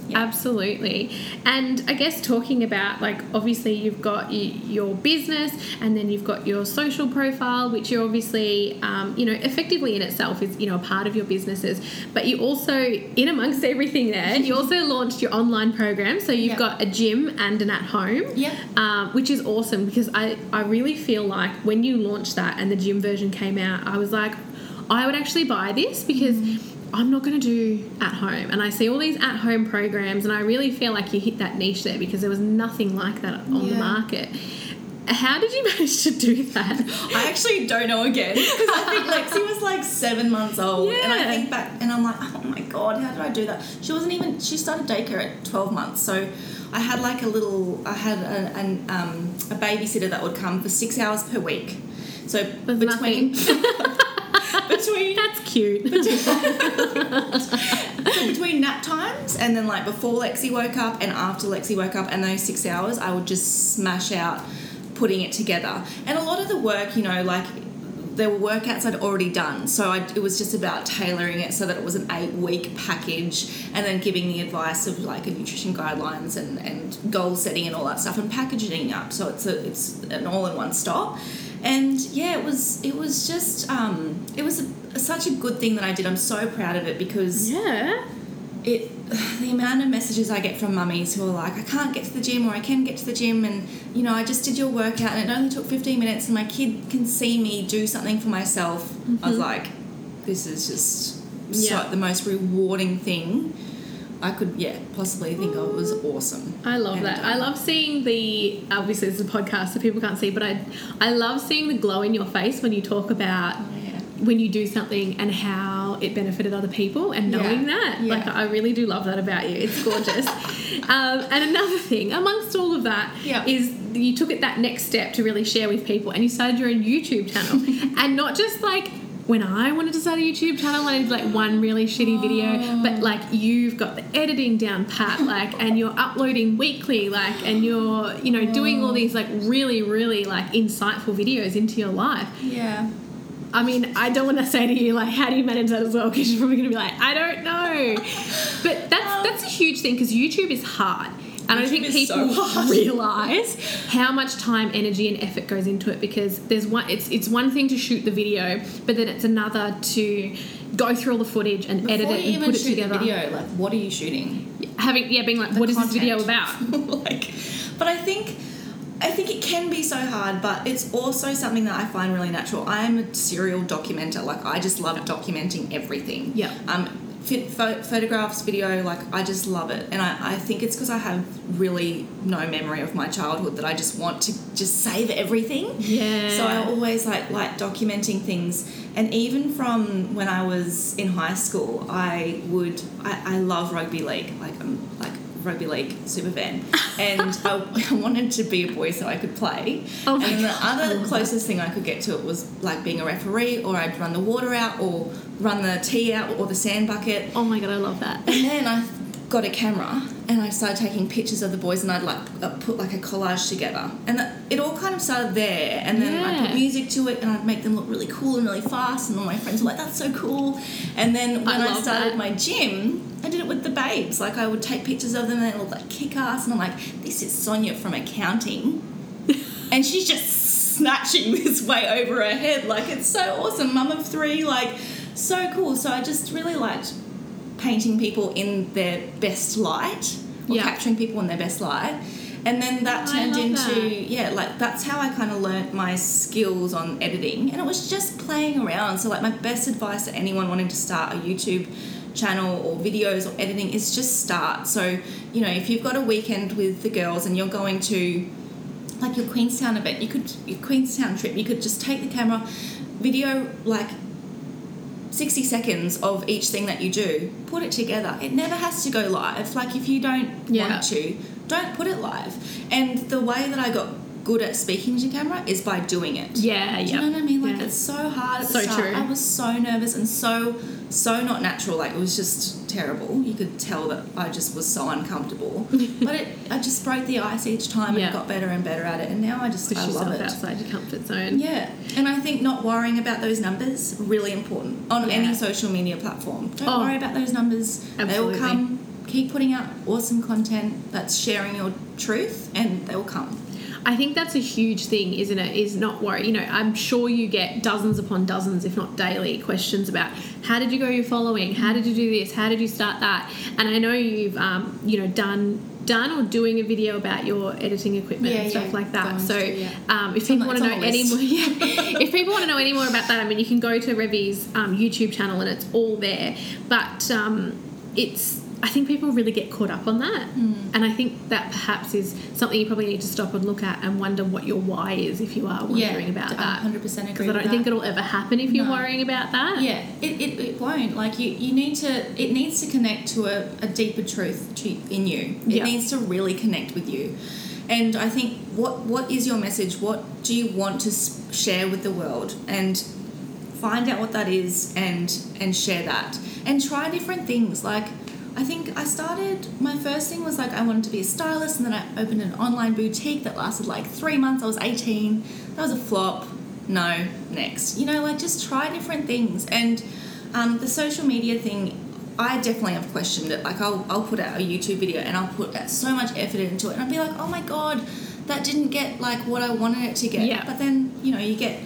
B: Yeah.
A: Absolutely. And I guess talking about, like, obviously you've got your business and then you've got your social profile, which you're obviously, um, you know, effectively in itself is, you know, a part of your businesses. But you also, in amongst everything there, you also launched your online program. So you've
B: Yep.
A: got a gym and an at home.
B: Yep.
A: Um, which is awesome because I, I really feel like when you launched that and the gym version came out, I was like, I would actually buy this because I'm not going to do at home. And I see all these at home programs, and I really feel like you hit that niche there because there was nothing like that on the market. How did you manage to do that?
B: I actually don't know again because I think Lexi was like seven months old, and I think back and I'm like, oh my god, how did I do that? She wasn't even. She started daycare at twelve months, so I had like a little. I had a, an, um, a babysitter that would come for six hours per week. So
A: There's
B: between between
A: That's cute.
B: so between nap times and then like before Lexi woke up and after Lexi woke up and those six hours, I would just smash out putting it together. And a lot of the work, you know, like there were workouts I'd already done, so I, it was just about tailoring it so that it was an eight week package and then giving the advice of like a nutrition guidelines and, and goal setting and all that stuff and packaging it up so it's a, it's an all in one stop. And yeah, it was it was just um, it was a, such a good thing that I did. I'm so proud of it because
A: yeah.
B: it the amount of messages I get from mummies who are like, I can't get to the gym or I can get to the gym and you know, I just did your workout and it only took 15 minutes and my kid can see me do something for myself. I was like, this is just
A: Yeah.
B: so, the most rewarding thing I could, yeah, possibly think of. It was awesome.
A: I love
B: And,
A: that.
B: um,
A: I love seeing the obviously this is a podcast so people can't see, but I I love seeing the glow in your face when you talk about
B: Oh, yeah.
A: when you do something and how it benefited other people and
B: Yeah.
A: knowing that.
B: Yeah.
A: Like I really do love that about you. It's gorgeous. um, and another thing, amongst all of that,
B: Yeah.
A: is you took it that next step to really share with people and you started your own YouTube channel. and not just like when I wanted to start a YouTube channel, I did like one really shitty video, but oh. like you've got the editing down pat, like, and you're uploading weekly, like, and you're, you know, doing all these like really, really like insightful videos into your life.
B: Yeah.
A: I mean, I don't want to say to you like, how do you manage that as well? Because you're probably going to be like, I don't know. But that's that's a huge thing because YouTube is hard. And I think
B: is so
A: people realize how much time, energy, and effort goes into it because there's one. It's it's one thing to shoot the video, but then it's another to go through all the footage and
B: Before
A: edit it and put it together.
B: the video, like, what are you shooting?
A: Having yeah, being like,
B: the
A: what is this video about?
B: like, but I think I think it can be so hard, but it's also something that I find really natural. I am a serial documenter. Like I just love documenting everything.
A: Yeah.
B: Um, ph- pho- photographs, video, like I just love it, and I, I think it's because I have really no memory of my childhood that I just want to just save everything.
A: Yeah.
B: So I always like like documenting things, and even from when I was in high school, I would I, I love rugby league, like I'm like rugby league super fan, and I, I wanted to be a boy so I could play.
A: Oh
B: and then the
A: God.
B: other closest thing I could get to it was like being a referee, or I'd run the water out, or run the tea out, or the sand bucket.
A: oh my god, I love that.
B: And then I got a camera and I started taking pictures of the boys and I'd like uh, put like a collage together. And that, it all kind of started there. And then I put music to it and I'd make them look really cool and really fast. And all my friends were like, that's so cool. And then when
A: I
B: I, started
A: that.
B: my gym, I did it with the babes. Like I would take pictures of them and they looked like kick ass. And I'm like, this is Sonia from accounting. and she's just snatching this way over her head. Like it's so awesome. Mum of three, like so cool. So I just really liked painting people in their best light or
A: Yeah.
B: capturing people in their best light. And then that turned into
A: that.
B: yeah, like that's how I kind of learnt my skills on editing, and it was just playing around. So like my best advice to anyone wanting to start a YouTube channel or videos or editing is just start. So you know if you've got a weekend with the girls and you're going to like your Queenstown event, you could your Queenstown trip, you could just take the camera, video like 60 seconds of each thing that you do, put it together. It never has to go live. Like if you don't
A: Yeah.
B: want to, don't put it live. And the way that I got good at speaking to camera is by doing it.
A: Yeah,
B: Do
A: yeah.
B: you know what I mean? Like
A: Yeah.
B: it's so hard
A: So true.
B: I was so nervous and so so not natural. Like it was just terrible. You could tell that I just was so uncomfortable. but it I just broke the ice each time
A: Yeah.
B: and got better and better at it. And now I just
A: Push
B: I love it.
A: outside your comfort zone.
B: Yeah, and I think not worrying about those numbers really important on
A: Yeah.
B: any social media platform. Don't
A: Oh.
B: worry about those numbers.
A: Absolutely.
B: They will come. Keep putting out awesome content that's sharing your truth, and they will come.
A: I think that's a huge thing, isn't it? Is not worry. You know, I'm sure you get dozens upon dozens, if not daily, questions about how did you go your following, how did you do this, how did you start that, and I know you've um, you know done done or doing a video about your editing equipment
B: Yeah,
A: and stuff
B: yeah,
A: like that. So,
B: to, yeah.
A: um, if
B: It's
A: people want to know any more, yeah, if people want to know any more about that, I mean, you can go to Revie's um, YouTube channel and it's all there. But um, it's I think people really get caught up on that,
B: Hmm.
A: and I think that perhaps is something you probably need to stop and look at and wonder what your why is if you are wondering about that.
B: hundred percent agree.
A: Because I don't think
B: that.
A: it'll ever happen if you're worrying about that.
B: Yeah, it, it, it won't. Like you, you need to. It needs to connect to a, a deeper truth to, in you. It
A: Yeah.
B: needs to really connect with you. And I think what what is your message? What do you want to share with the world? And find out what that is and and share that. And try different things. Like I think I started. My first thing was like I wanted to be a stylist, and then I opened an online boutique that lasted like three months. I was eighteen. That was a flop. No, next. You know, like just try different things. And um, the social media thing, I definitely have questioned it. Like I'll I'll put out a YouTube video and I'll put so much effort into it, and I'll be like, oh my god, that didn't get like what I wanted it to get.
A: Yeah.
B: But then you know you get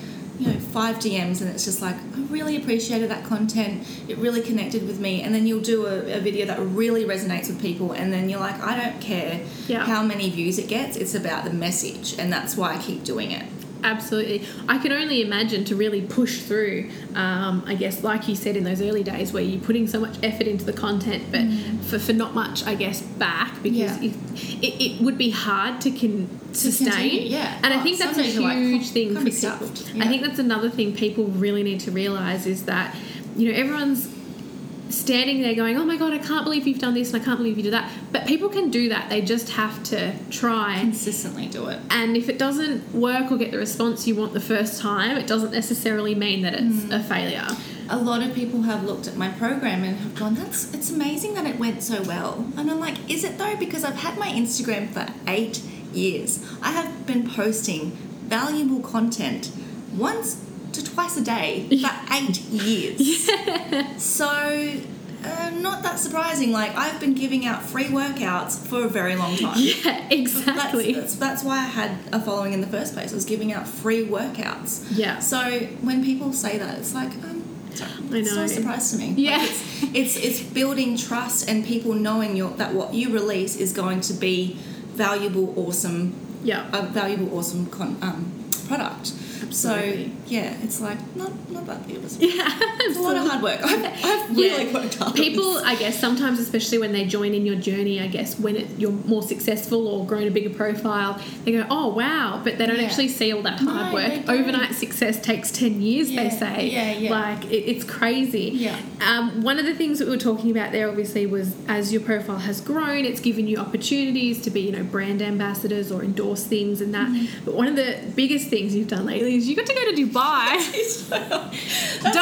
B: you know five DMs and it's just like I really appreciated that content. It really connected with me, and then you'll do a, a video that really resonates with people, and then you're like, I don't care
A: Yeah.
B: how many views it gets. It's about the message, and that's why I keep doing it.
A: Absolutely. I can only imagine to really push through, um, I guess, like you said in those early days where you're putting so much effort into the content, but for, for not much, I guess, back because
B: Mm. Yeah.
A: it, it, it would be hard to can sustain.
B: continue, yeah.
A: And I
B: Oh,
A: think that's a
B: you're like,
A: huge
B: "Oh,
A: thing for people.
B: stuffed."
A: I think that's another thing people really need to realize is that, you know, everyone's standing there going, oh my God, I can't believe you've done this and I can't believe you did that. But people can do that. They just have to try.
B: Consistently do it.
A: And if it doesn't work or get the response you want the first time, it doesn't necessarily mean that it's hmm. a failure.
B: a lot of people have looked at my program and have gone, "That's it's amazing that it went so well." And I'm like, "Is it though?" Because I've had my Instagram for eight years. I have been posting valuable content once to twice a day for eight years. So. Uh, not that surprising. Like I've been giving out free workouts for a very long time.
A: Yeah, exactly.
B: That's, that's, that's why I had a following in the first place. I was giving out free workouts.
A: Yeah.
B: So when people say that, it's like, um,
A: I
B: it's so
A: know.
B: surprise to me. Like,
A: Yeah.
B: it's, it's it's building trust and people knowing your, that what you release is going to be valuable, awesome,
A: yeah.
B: a valuable, awesome con, um, product.
A: Absolutely.
B: So yeah, it's like not not that a surprise.
A: Yeah,
B: It's a lot of hard work. I've, I've
A: Yeah.
B: really worked hard.
A: People. I guess, sometimes, especially when they join in your journey, I guess, when it, you're more successful or grown a bigger profile, they go, oh, wow, but they don't
B: Yeah.
A: actually see all that hard
B: No,
A: work. Overnight success takes 10 years, they say.
B: yeah, yeah.
A: Like, it, it's crazy.
B: Yeah.
A: Um, one of the things that we were talking about there, obviously, was as your profile has grown, it's given you opportunities to be, you know, brand ambassadors or endorse things and that.
B: Mm-hmm.
A: But one of the biggest things you've done lately is you got to go to Dubai.
B: crazy.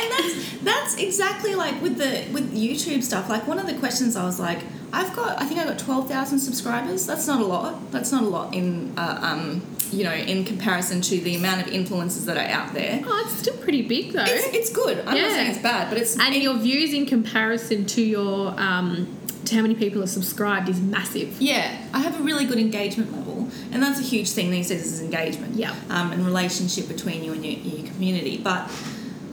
B: And that's that's exactly like with the with YouTube stuff. Like one of the questions I was like, I've got I think I got twelve thousand subscribers. That's not a lot. That's not a lot in uh, um you know in comparison to the amount of influencers that are out there.
A: oh, it's still pretty big, though.
B: It's, it's good. I'm
A: Yeah.
B: not saying it's bad, but it's
A: and
B: it-
A: your views in comparison to your um, to how many people are subscribed is massive.
B: Yeah, I have a really good engagement level, and that's a huge thing these days is engagement.
A: Yeah.
B: Um, and relationship between you and your, your community. But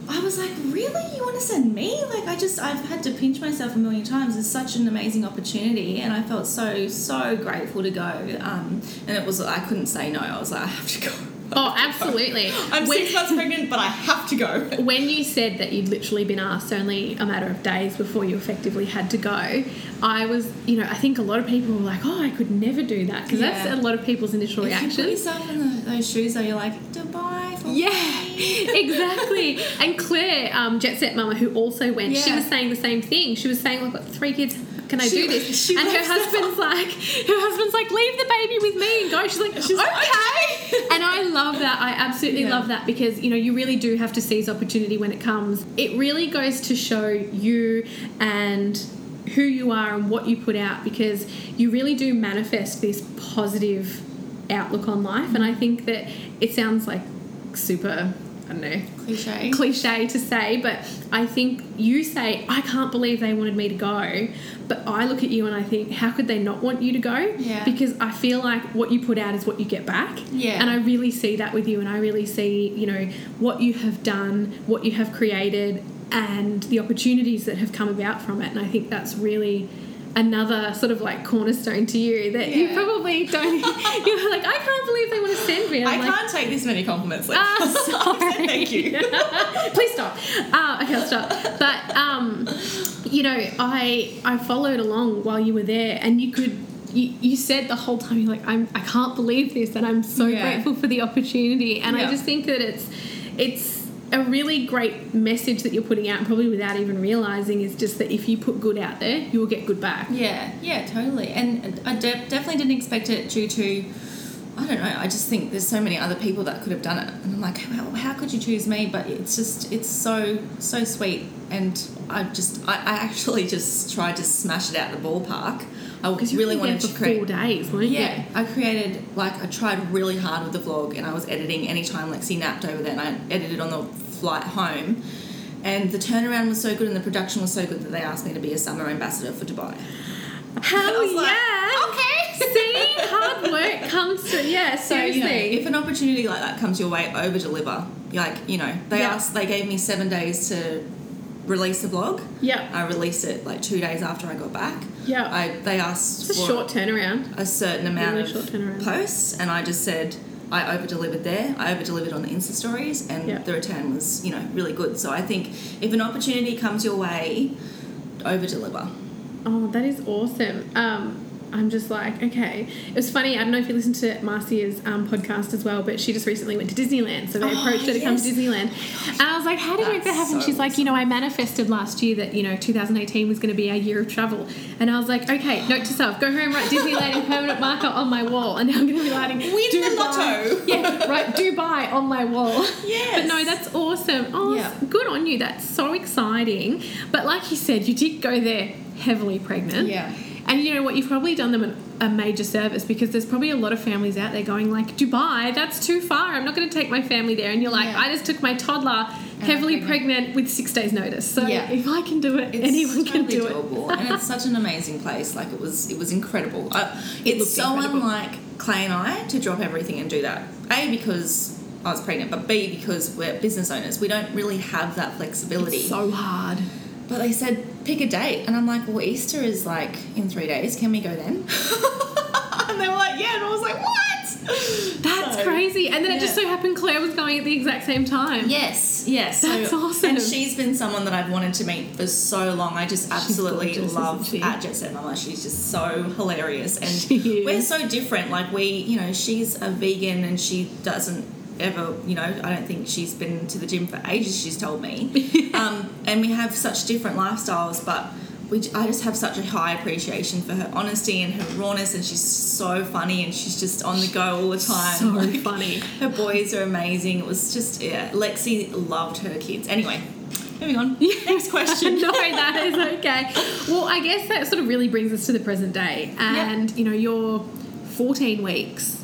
B: I was like, really? You want to send me? Like, I just, I've had to pinch myself a million times. It's such an amazing opportunity, and I felt so, so grateful to go. Um, and it was, I couldn't say no. I was like, I have to go.
A: Oh, absolutely.
B: I'm
A: When-
B: six months pregnant, but I have to go.
A: when you said that you'd literally been asked only a matter of days before you effectively had to go, I was, you know, I think a lot of people were like, oh, I could never do that because that's a lot of people's initial
B: If you put
A: reaction.
B: yourself in those shoes, though, you're like, Dubai. For
A: Yeah, exactly. And Claire, um, Jet Set Mama, who also went, she was saying the same thing. She was saying, "I've got three kids. Can I
B: She-
A: do this?" and her husband's like, her husband's like, "Leave the baby with me and go." She's like,
B: She's like,
A: "Okay." and I love that. I absolutely
B: Yeah.
A: love that because you know you really do have to seize opportunity when it comes. It really goes to show you and who you are and what you put out because you really do manifest this positive outlook on life. And I mm-hmm. think that it sounds like super. Don't know
B: Cliche.
A: cliche to say, but I think you say, I can't believe they wanted me to go. But I look at you and I think, how could they not want you to go?
B: Yeah.
A: Because I feel like what you put out is what you get back.
B: Yeah.
A: And I really see that with you, and I really see, you know, what you have done, what you have created, and the opportunities that have come about from it. And I think that's really another sort of like cornerstone to you that you probably don't you're like I can't believe they want to send me
B: I
A: like
B: can't take this many compliments. Like,
A: Ah, sorry.
B: Thank you.
A: Please stop. Uh, okay, I'll stop. But um, you know, I I followed along while you were there, and you could. You, you said the whole time you're like I'm I can't believe this and I'm so
B: Yeah.
A: grateful for the opportunity and I just think that it's it's a really great message that you're putting out probably without even realizing is just that if you put good out there you will get good back
B: Yeah, yeah, totally. And I de- definitely didn't expect it due to, I don't know, I just think there's so many other people that could have done it. And I'm like, how, how could you choose me? But it's just, it's so, so sweet. And I just, I, I actually just tried to smash it out of the ballpark. I
A: because you
B: really wanted to create.
A: four days weren't
B: Yeah,
A: you
B: I created like I tried really hard with the vlog, and I was editing anytime Lexi napped over there, and I edited on the flight home. And the turnaround was so good, and the production was so good that they asked me to be a summer ambassador for Dubai.
A: hell
B: like,
A: yeah
B: okay.
A: see hard work comes through yeah
B: So
A: seriously
B: you know, if an opportunity like that comes your way, over deliver. Like you know, they
A: Yeah.
B: asked, they gave me seven days to release the vlog.
A: yeah
B: I released it like two days after I got back.
A: yeah
B: I they asked
A: it's a
B: for
A: short turnaround
B: a certain amount
A: Really
B: of posts, and I just said I over delivered there. I over delivered on the Insta stories, and
A: Yeah.
B: the return was you know really good. So I think if an opportunity comes your way, over deliver.
A: Oh, that is awesome. Um, I'm just like, okay. It was funny. I don't know if you listened to Marcia's um, podcast as well, but she just recently went to Disneyland. So they
B: Oh,
A: approached her to come to. Disneyland. And I was like, how did you make that happen?
B: so
A: She's like, you know, I manifested last year that, you know, 2018 was going to be our year of travel. And I was like, okay, note to self, go home, write Disneyland in permanent marker on my wall. And now I'm going to be writing
B: Win the
A: Dubai.
B: lotto.
A: yeah, right, Dubai on my wall.
B: Yes.
A: But no, that's awesome. Oh,
B: Yeah.
A: good on you. That's so exciting. But like you said, you did go there heavily pregnant.
B: Yeah.
A: And you know what? You've probably done them a major service because there's probably a lot of families out there going like, Dubai, that's too far. I'm not going to take my family there. And you're like,
B: Yeah.
A: I just took my toddler, oh, heavily
B: pregnant.
A: pregnant. with six days notice. So
B: Yeah.
A: if I can do it,
B: It's
A: anyone can
B: totally
A: do
B: doable.
A: it.
B: and it's such an amazing place. Like it was, it was incredible. I,
A: It
B: it's so
A: incredible.
B: unlike Clay and I to drop everything and do that. A because I was pregnant, but B because we're business owners. We don't really have that flexibility.
A: It's so hard.
B: But they said pick a date, and I'm like, well, Easter is like in three days. Can we go then? and they were like, yeah, and I was like, what?
A: That's
B: So,
A: crazy. And then it just so happened Claire was going at the exact same time.
B: Yes, yes.
A: That's
B: so,
A: awesome.
B: And she's been someone that I've wanted to meet for so long. I just absolutely
A: gorgeous,
B: love at Jet Set Mama. She's just so hilarious, and we're so different. Like we, you know, she's a vegan and she doesn't ever, you know, I don't think she's been to the gym for ages. She's told me, um, and we have such different lifestyles, but. We, I just have such a high appreciation for her honesty and her rawness, and she's so funny, and she's just on the go all the time.
A: So
B: Like,
A: funny.
B: her boys are amazing. It was just yeah. Lexi loved her kids. Anyway, moving on. Next question.
A: no, that is okay. Well, I guess that sort of really brings us to the present day. And, you know, you're 14 weeks,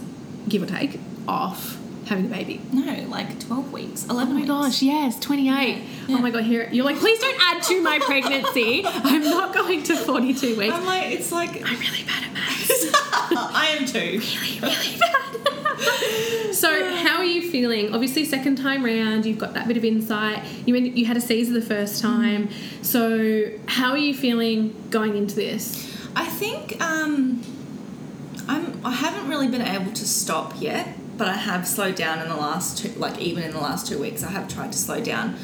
A: give or take, off having a baby.
B: No, like twelve weeks.
A: Oh
B: Eleven.
A: my
B: weeks.
A: gosh, yes, 28.
B: Yeah.
A: Oh my god, here you're like, please don't add to my pregnancy. I'm not going to 42 weeks.
B: I'm like, it's like
A: I'm really bad at maths.
B: I am too.
A: really, really bad. so, how are you feeling? Obviously, second time round, you've got that bit of insight. You mean you had a Caesar the first time, so how are you feeling going into this?
B: I think um, I'm. I haven't really been able to stop yet, but I have slowed down in the last two. Like even in the last two weeks, I have tried to slow down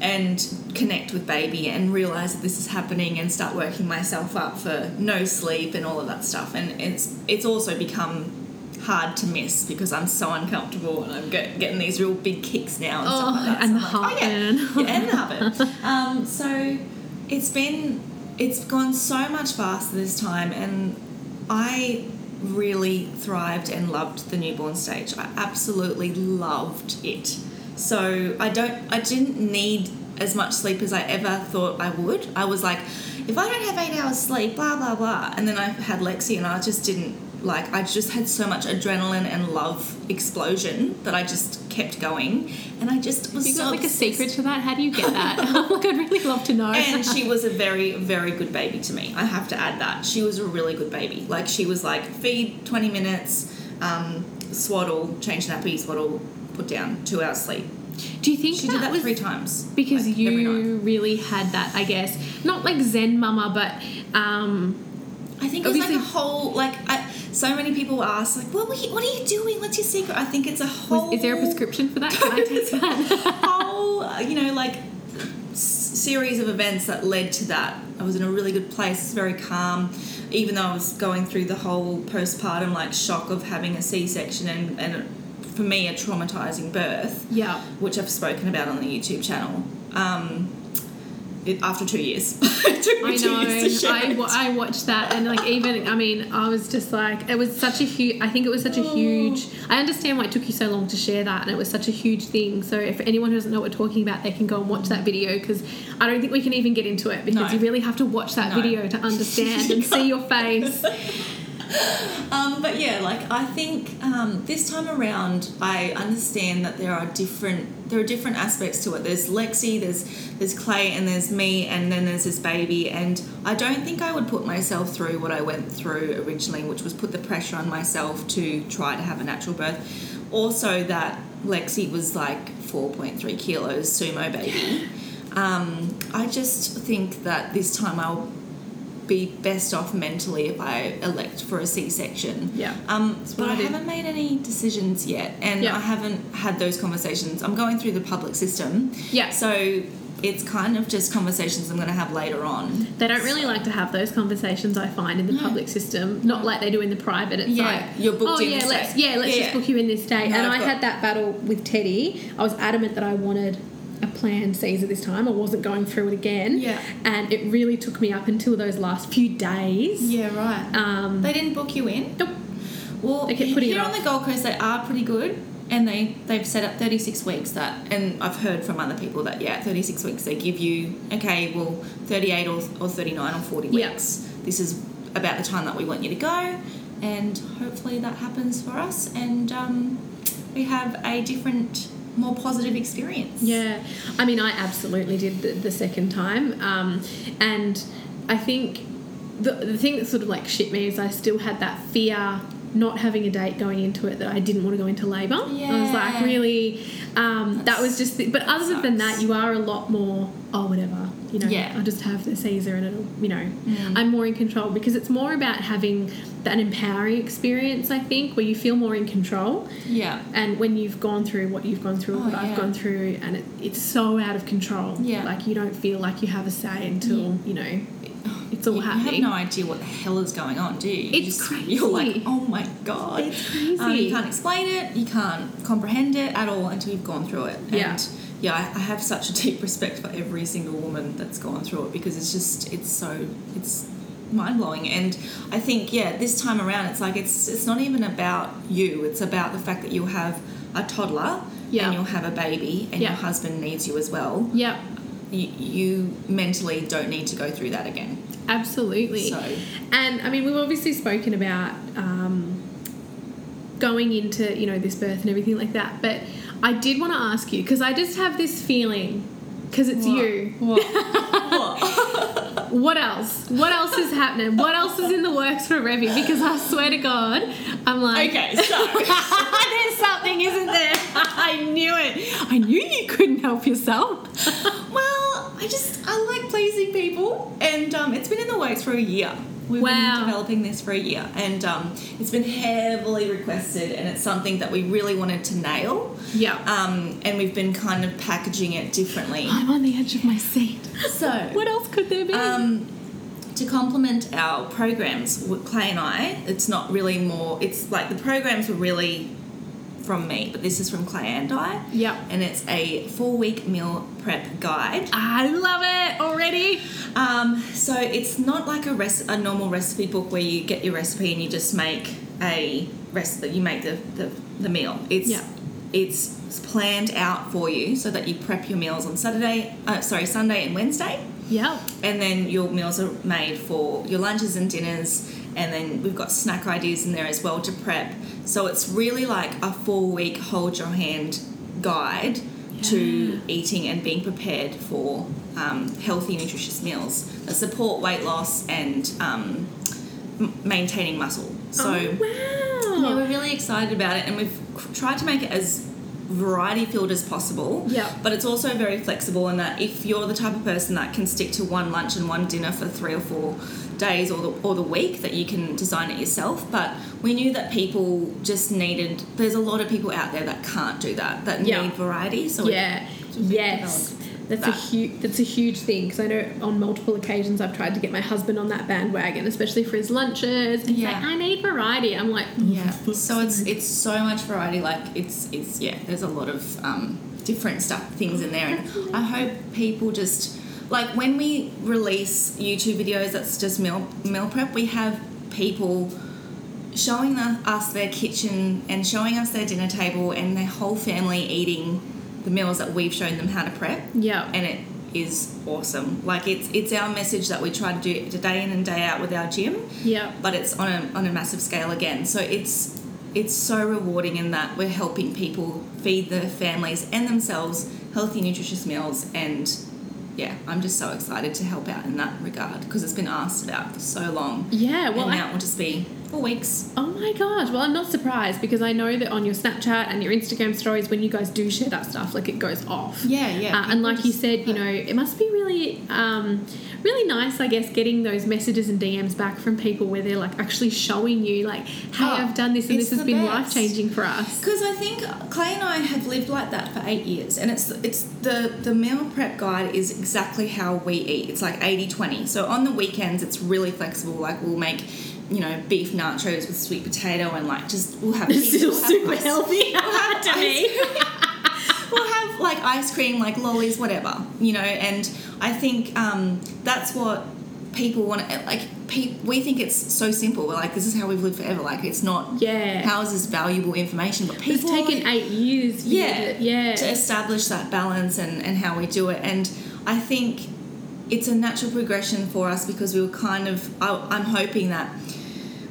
B: and connect with baby and realize that this is happening and start working myself up for no sleep and all of that stuff. And it's it's also become hard to miss because I'm so uncomfortable and I'm get, getting these real big kicks now and
A: Oh,
B: stuff like that.
A: and
B: So
A: the
B: like, oh, yeah. yeah, and the heartburn. um, so it's been it's gone so much faster this time and I really thrived and loved the newborn stage. I absolutely loved it. So I don't I didn't need as much sleep as I ever thought I would. I was like, if I don't have eight hours sleep, blah blah blah. And then I had Lexi and I just didn't like I just had so much adrenaline and love explosion that I just kept going and I just was
A: You
B: so
A: got like a secret to that? How do you get that? like, I'd really love to know.
B: And she was a very, very good baby to me. I have to add that. She was a really good baby. Like, she was like, feed 20 minutes, um, swaddle, change nappy, swaddle, put down, two hours sleep.
A: do you think
B: She
A: that,
B: did that three times.
A: because
B: like,
A: you really had that? I guess not like Zen Mama, but um,
B: I think it was like a whole, like, I, so many people ask, like, what, were you, what are you doing? What's your secret? I think it's a whole.
A: is there a prescription for that? Can I take that?
B: whole, uh, you know, like series of events that led to that. I was in a really good place, very calm, even though I was going through the whole postpartum like shock of having a C-section and, and for me a traumatizing birth,
A: yeah.
B: which I've spoken about on the YouTube channel. Um, it, after two years, it took me
A: I
B: two
A: know.
B: years to share
A: I,
B: it.
A: I watched that and like even I mean I was just like it was such a huge. I think it was such a oh. huge. I understand why it took you so long to share that and it was such a huge thing. So if anyone who doesn't know what we're talking about, they can go and watch that video because I don't think we can even get into it because
B: No.
A: you really have to watch that
B: No.
A: video to understand and see your face.
B: Um, but yeah, like I think um, this time around, I understand that there are different there are different aspects to it. There's Lexi, there's there's Clay, and there's me, and then there's this baby. And I don't think I would put myself through what I went through originally, which was put the pressure on myself to try to have a natural birth. Also, that Lexi was like 4.3 kilos sumo baby. Um, I just think that this time I'll be best off mentally if I elect for a C-section.
A: Yeah.
B: Um, but
A: I
B: I, haven't made any decisions yet, and
A: Yeah.
B: I haven't had those conversations. I'm going through the public system,
A: Yeah.
B: so it's kind of just conversations I'm going to have later on.
A: They don't really like to have those conversations. I find in the public system, not like they do in the private. It's
B: Yeah,
A: like,
B: you're booked
A: oh
B: in
A: yeah, let's yeah, let's
B: Yeah,
A: just book you in this day.
B: No,
A: and
B: I've
A: I
B: got-
A: had that battle with Teddy. I was adamant that I wanted a planned Caesar this time. I wasn't going through it again.
B: Yeah.
A: and it really took me up until those last few days.
B: Yeah, right.
A: Um,
B: They didn't book you in.
A: nope.
B: Well,
A: They kept putting it
B: here on the Gold Coast, they are pretty good, and they they've set up 36 weeks. That, and I've heard from other people that yeah, 36 weeks they give you okay, well, 38 or, or 39 or 40
A: Yeah.
B: weeks. This is about the time that we want you to go, and hopefully that happens for us, and um, we have a different, more positive experience.
A: Yeah, I mean, I absolutely did the, the second time, um, and I think the the thing that sort of like shit me is I still had that fear not having a date going into it that I didn't want to go into labour. I was like, really, um, that was just. The, but other than that, you are a lot more. Oh, whatever. You know,
B: Yeah.
A: I'll just have the Caesar and it'll, you know,
B: Mm.
A: I'm more in control because it's more about having that empowering experience. I think where you feel more in control.
B: Yeah.
A: And when you've gone through what you've gone through,
B: Oh,
A: what I've gone through, and it, it's so out of control.
B: Yeah.
A: Like you don't feel like you have a say until, you know, it's all
B: you,
A: happening.
B: You have no idea what the hell is going on, do you? You
A: It's
B: just- You're like, oh my god.
A: It's crazy.
B: Um, you can't explain it. You can't comprehend it at all until you've gone through it.
A: Yeah.
B: And yeah, I, have such a deep respect for every single woman that's gone through it because it's just it's so it's mind blowing. And I think yeah, this time around, it's like it's it's not even about you. It's about the fact that you'll have a toddler.
A: Yeah.
B: And you'll have a baby, and
A: Yeah.
B: your husband needs you as well.
A: Yep,
B: You, you mentally don't need to go through that again.
A: absolutely.
B: So
A: And I mean, we've obviously spoken about um, going into you know this birth and everything like that. But I did want to ask you because I just have this feeling because it's you.
B: What? what?
A: what else? What else is happening? What else is in the works for Revie? Because I swear to God, I'm like,
B: okay, so
A: there's something, isn't there? I knew it. I knew you couldn't help yourself.
B: well, I just I like pleasing people, and um, it's been in the works for a year. We've
A: Wow.
B: been developing this for a year, and um, it's been heavily requested, and it's something that we really wanted to nail.
A: yeah.
B: Um, and we've been kind of packaging it differently.
A: I'm on the edge of my seat.
B: So,
A: What else could there be?
B: um, to complement our programs, Clay and I, it's not really more. It's like the programs were really from me, but this is from Clay and I.
A: Yep.
B: And it's a four-week meal prep guide.
A: I love it already.
B: Um, so it's not like a rec- a normal recipe book where you get your recipe and you just make a recipe. You make the, the, the meal. It's
A: Yeah.
B: it's planned out for you so that you prep your meals on Saturday. Uh, sorry, Sunday and Wednesday,
A: Yep.
B: and then your meals are made for your lunches and dinners. And then we've got snack ideas in there as well to prep. So it's really like a four week hold your hand guide to eating and being prepared for um, healthy, nutritious meals that support weight loss and um, m- maintaining muscle. So
A: oh,
B: yeah, we're really excited about it, and we've tried to make it as variety filled as possible.
A: Yeah.
B: But it's also very flexible in that if you're the type of person that can stick to one lunch and one dinner for three or four days or the, or the week, that you can design it yourself. But we knew that people just needed. There's a lot of people out there that can't do that. That
A: Yeah.
B: need variety. So
A: Yeah. Yes. That's a huge. That's a huge thing because I know on multiple occasions I've tried to get my husband on that bandwagon, especially for his lunches. And he's
B: Yeah.
A: like, "I need variety." I'm like,
B: Yeah. So it's it's so much variety. Like it's it's yeah. There's a lot of um, different stuff things in there, and I hope people just like when we release YouTube videos that's just meal meal prep. We have people showing the, us their kitchen and showing us their dinner table and their whole family eating the meals that we've shown them how to prep
A: Yeah.
B: and it is awesome like it's it's our message that we try to do day in and day out with our gym
A: Yeah.
B: but it's on a, on a massive scale again. So it's it's so rewarding in that we're helping people feed their families and themselves healthy, nutritious meals. And yeah, I'm just so excited to help out in that regard because it's been asked about for so long.
A: Yeah. Well,
B: and
A: I,
B: now it will just be four weeks.
A: Oh my gosh. Well, I'm not surprised because I know that on your Snapchat and your Instagram stories, when you guys do share that stuff, like it goes off.
B: Yeah, yeah.
A: Uh, and like you said, you know, it must be really, um, really nice, I guess, getting those messages and DMs back from people where they're like actually showing you, like, hey,
B: Oh,
A: I've done this and this has been life changing for us.
B: Because I think Clay and I have lived like that for eight years, and it's it's the the meal prep guide is exactly how we eat. It's like 80-20. So on the weekends, it's really flexible. Like we'll make, you know, beef nachos with sweet potato, and like just we'll have
A: It's still
B: we'll
A: super
B: ice-
A: healthy
B: have
A: to me.
B: we'll have like ice cream, like lollies, whatever, you know. And I think um, that's what people want. to Like pe- we think it's so simple. We're like, this is how we've lived forever. Like it's not.
A: Yeah.
B: How is this valuable information? But people.
A: It's taken eight years.
B: yeah,
A: to- yeah.
B: to establish that balance and, and how we do it. And I think it's a natural progression for us because we were kind of, I, I'm hoping that,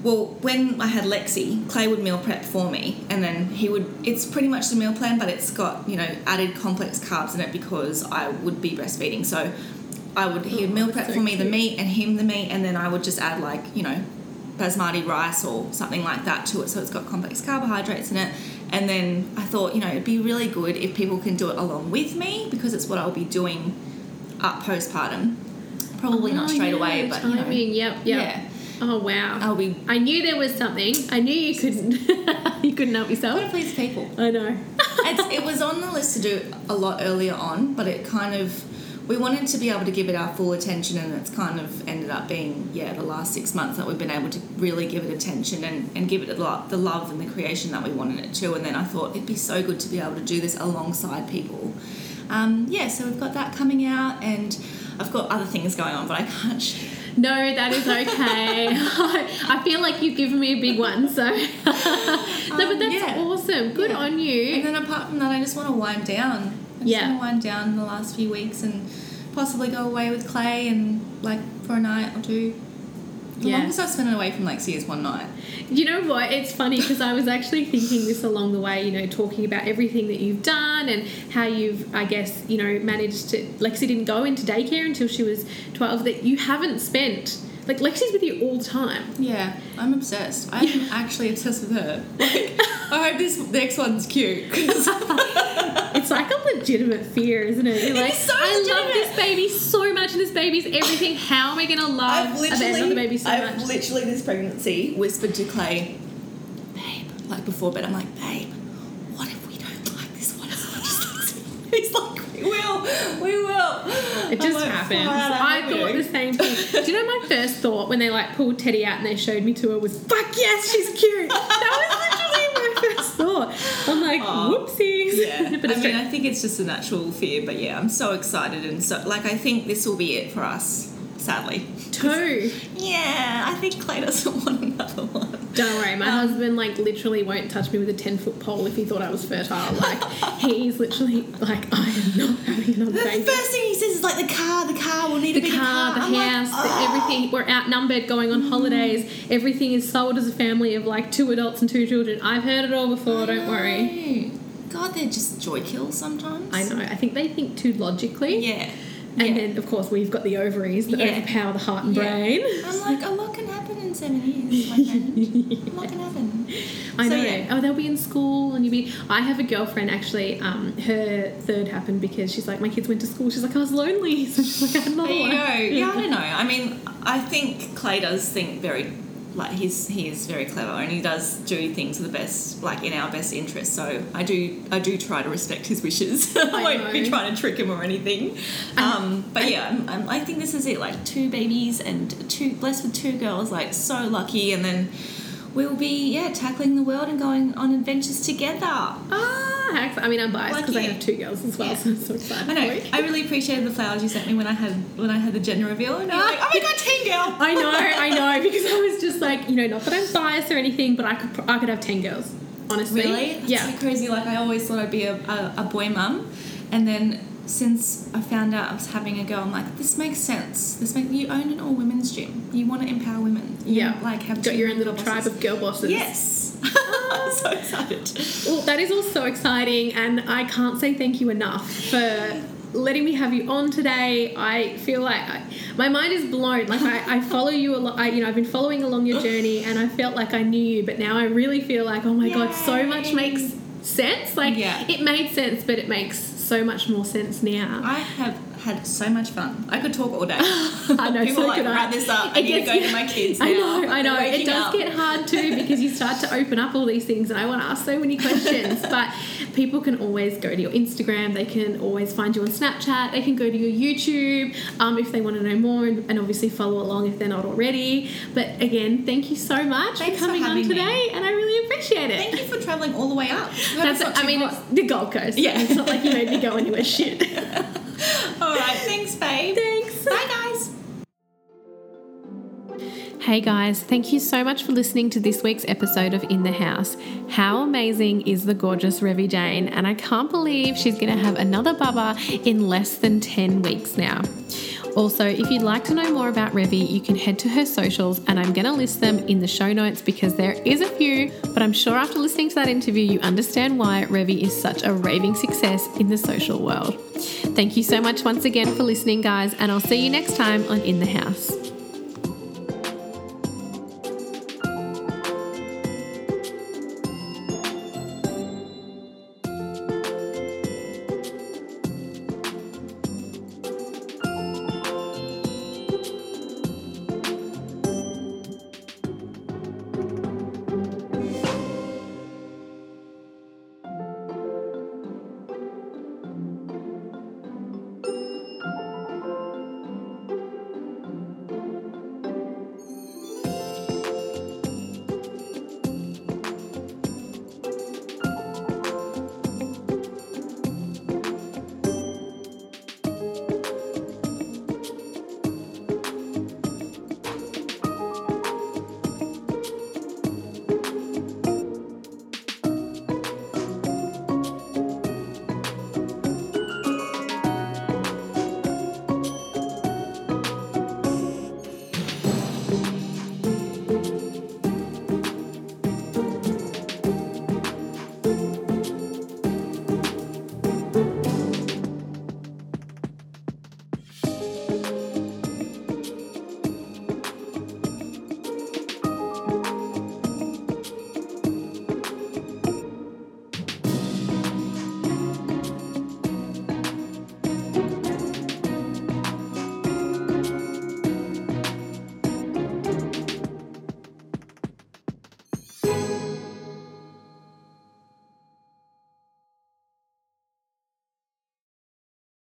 B: well, when I had Lexi, Clay would meal prep for me, and then he would, it's pretty much the meal plan, but it's got, you know, added complex carbs in it because I would be breastfeeding. So I would, he would
A: Oh,
B: meal prep
A: so
B: for me the meat and him the meat, and then I would just add, like, you know, basmati rice or something like that to it so it's got complex carbohydrates in it and then i thought you know it'd be really good if people can do it along with me because it's what i'll be doing up postpartum probably not
A: Oh,
B: straight
A: yeah,
B: away but you know.
A: Yep, yep.
B: yeah
A: Oh wow.
B: i'll be
A: I knew there was something. I knew you couldn't. you couldn't help yourself.
B: want to please people
A: I know.
B: it's, it was on the list to do a lot earlier on but it kind of we wanted to be able to give it our full attention and it's kind of ended up being yeah the last six months that we've been able to really give it attention and, and give it a lot, the love and the creation that we wanted it to and then i thought it'd be so good to be able to do this alongside people um, yeah so we've got that coming out and i've got other things going on but i can't share
A: No, that is okay. I feel like you've given me a big one, so. no, but
B: Um,
A: that's
B: yeah.
A: awesome. Good
B: Yeah.
A: on you.
B: and then apart from that i just want to wind down I just
A: Yeah.
B: want to wind down the last few weeks and possibly go away with clay and like for a night or two the
A: Yeah.
B: longest i've spent away from lexi is one night
A: You know what? It's funny because I was actually thinking this along the way, you know, talking about everything that you've done and how you've, I guess, you know, managed to. Lexi didn't go into daycare until she was 12, that you haven't spent Like Lexi's with you all the time.
B: Yeah, I'm obsessed. I'm actually obsessed with her. Like, I hope this next one's cute.
A: It's like a legitimate fear, isn't it? You're like,
B: so
A: I love
B: legitimate.
A: this baby so much, and this baby's everything. How am I gonna love
B: I've
A: another baby so
B: I've
A: much?
B: literally this pregnancy whispered to Clay, babe, like before bed, I'm like, babe, what if we don't like this one as much as Lexi? He's like, we will, we will.
A: It just happens. I thought the same thing. Do you know my first thought when they like pulled Teddy out and they showed me to her was, "Fuck yes, she's cute." That was literally my first thought. I'm like,
B: Aw.
A: whoopsies.
B: Yeah,
A: but
B: I mean,
A: true.
B: I think it's just a natural fear, but yeah, I'm so excited and so like I think this will be it for us. Sadly,
A: two.
B: yeah, I think Clay doesn't want another one.
A: Don't worry, my
B: Um,
A: husband like literally won't touch me with a ten foot pole if he thought I was fertile. Like he's literally like, I am not having another
B: The
A: baby.
B: first thing he says is like the car, the car, we'll need a
A: the
B: bigger
A: car, the
B: I'm like,
A: house, the
B: "Oh."
A: everything. We're outnumbered going on holidays. Everything is sold as a family of like two adults and two children. I've heard it all before, don't worry.
B: God, they're just joy kills sometimes.
A: I know. I think they think too logically.
B: Yeah.
A: And
B: yeah.
A: then, of course, we've got the ovaries that
B: Yeah.
A: overpower the heart and
B: Yeah.
A: brain.
B: I'm like, a lot can happen in seven years, my friend. A lot can happen.
A: I
B: So,
A: know.
B: yeah.
A: Oh, they'll be in school, and you'll be. I have a girlfriend actually. Um, her third happened because she's like, my kids went to school. She's like, I was lonely, so she's like, I had another
B: you
A: one.
B: go. Yeah, I don't know. I mean, I think Clay does think very, like he's he is very clever, and he does do things for the best, like in our best interest. So I do I do try to respect his wishes. I
A: I
B: won't be trying to trick him or anything. Um, but yeah, I'm, I'm, I think this is it. Like two babies and two blessed with two girls. Like so lucky, and then. We'll be yeah tackling the world and going on adventures together.
A: Ah, heck, I mean, I'm biased because I have two girls as well,
B: Yeah.
A: so I'm so excited.
B: I know. I really appreciated the flowers you sent me when I had when I had the gender reveal. And you're like, oh my god, teen girl.
A: I know, I know, because I was just like, you know, not that I'm biased or anything, but I could, I could have ten girls, honestly.
B: Really? That's
A: Yeah.
B: so crazy. Like I always thought I'd be a, a, a boy mum, and then since I found out I was having a girl, I'm like, this makes sense. This makes you own an all women's gym. You want to empower women. You
A: Yeah.
B: Like have
A: got your own little
B: bosses.
A: tribe of girl bosses.
B: Yes. I'm so excited.
A: Well, that is all so exciting, and I can't say thank you enough for letting me have you on today. I feel like I, my mind is blown. Like I, I follow you a lot. I, you know, I've been following along your journey, and I felt like I knew you, but now I really feel like, oh my god, so much makes sense. Like
B: Yeah.
A: it made sense, but it makes so much more sense now.
B: I have had so much fun. I could talk all day.
A: I know,
B: People
A: so
B: like,
A: I.
B: this up. I
A: It
B: need to
A: gets-
B: go to my kids now.
A: I know, I know. It does
B: up.
A: get hard too because you start to open up all these things, and I want to ask so many questions. but people can always go to your Instagram. They can always find you on Snapchat. They can go to your YouTube um, if they want to know more, and, and obviously follow along if they're not already. But again, thank you so much
B: Thanks
A: for
B: for
A: coming on
B: having me.
A: today, and I really appreciate it.
B: Thank you for traveling all the way up.
A: That's, I mean, the Gold Coast.
B: Yeah.
A: it's not like you made me go anywhere shit.
B: All right. Thanks, babe.
A: Thanks.
B: Bye, guys.
A: Hey guys, thank you so much for listening to this week's episode of In the House. How amazing is the gorgeous Revie Jane? And I can't believe she's going to have another bubba in less than 10 weeks now. Also, if you'd like to know more about Revie, you can head to her socials and I'm going to list them in the show notes because there is a few, but I'm sure after listening to that interview, you understand why Revie is such a raving success in the social world. Thank you so much once again for listening, guys, and I'll see you next time on In the House.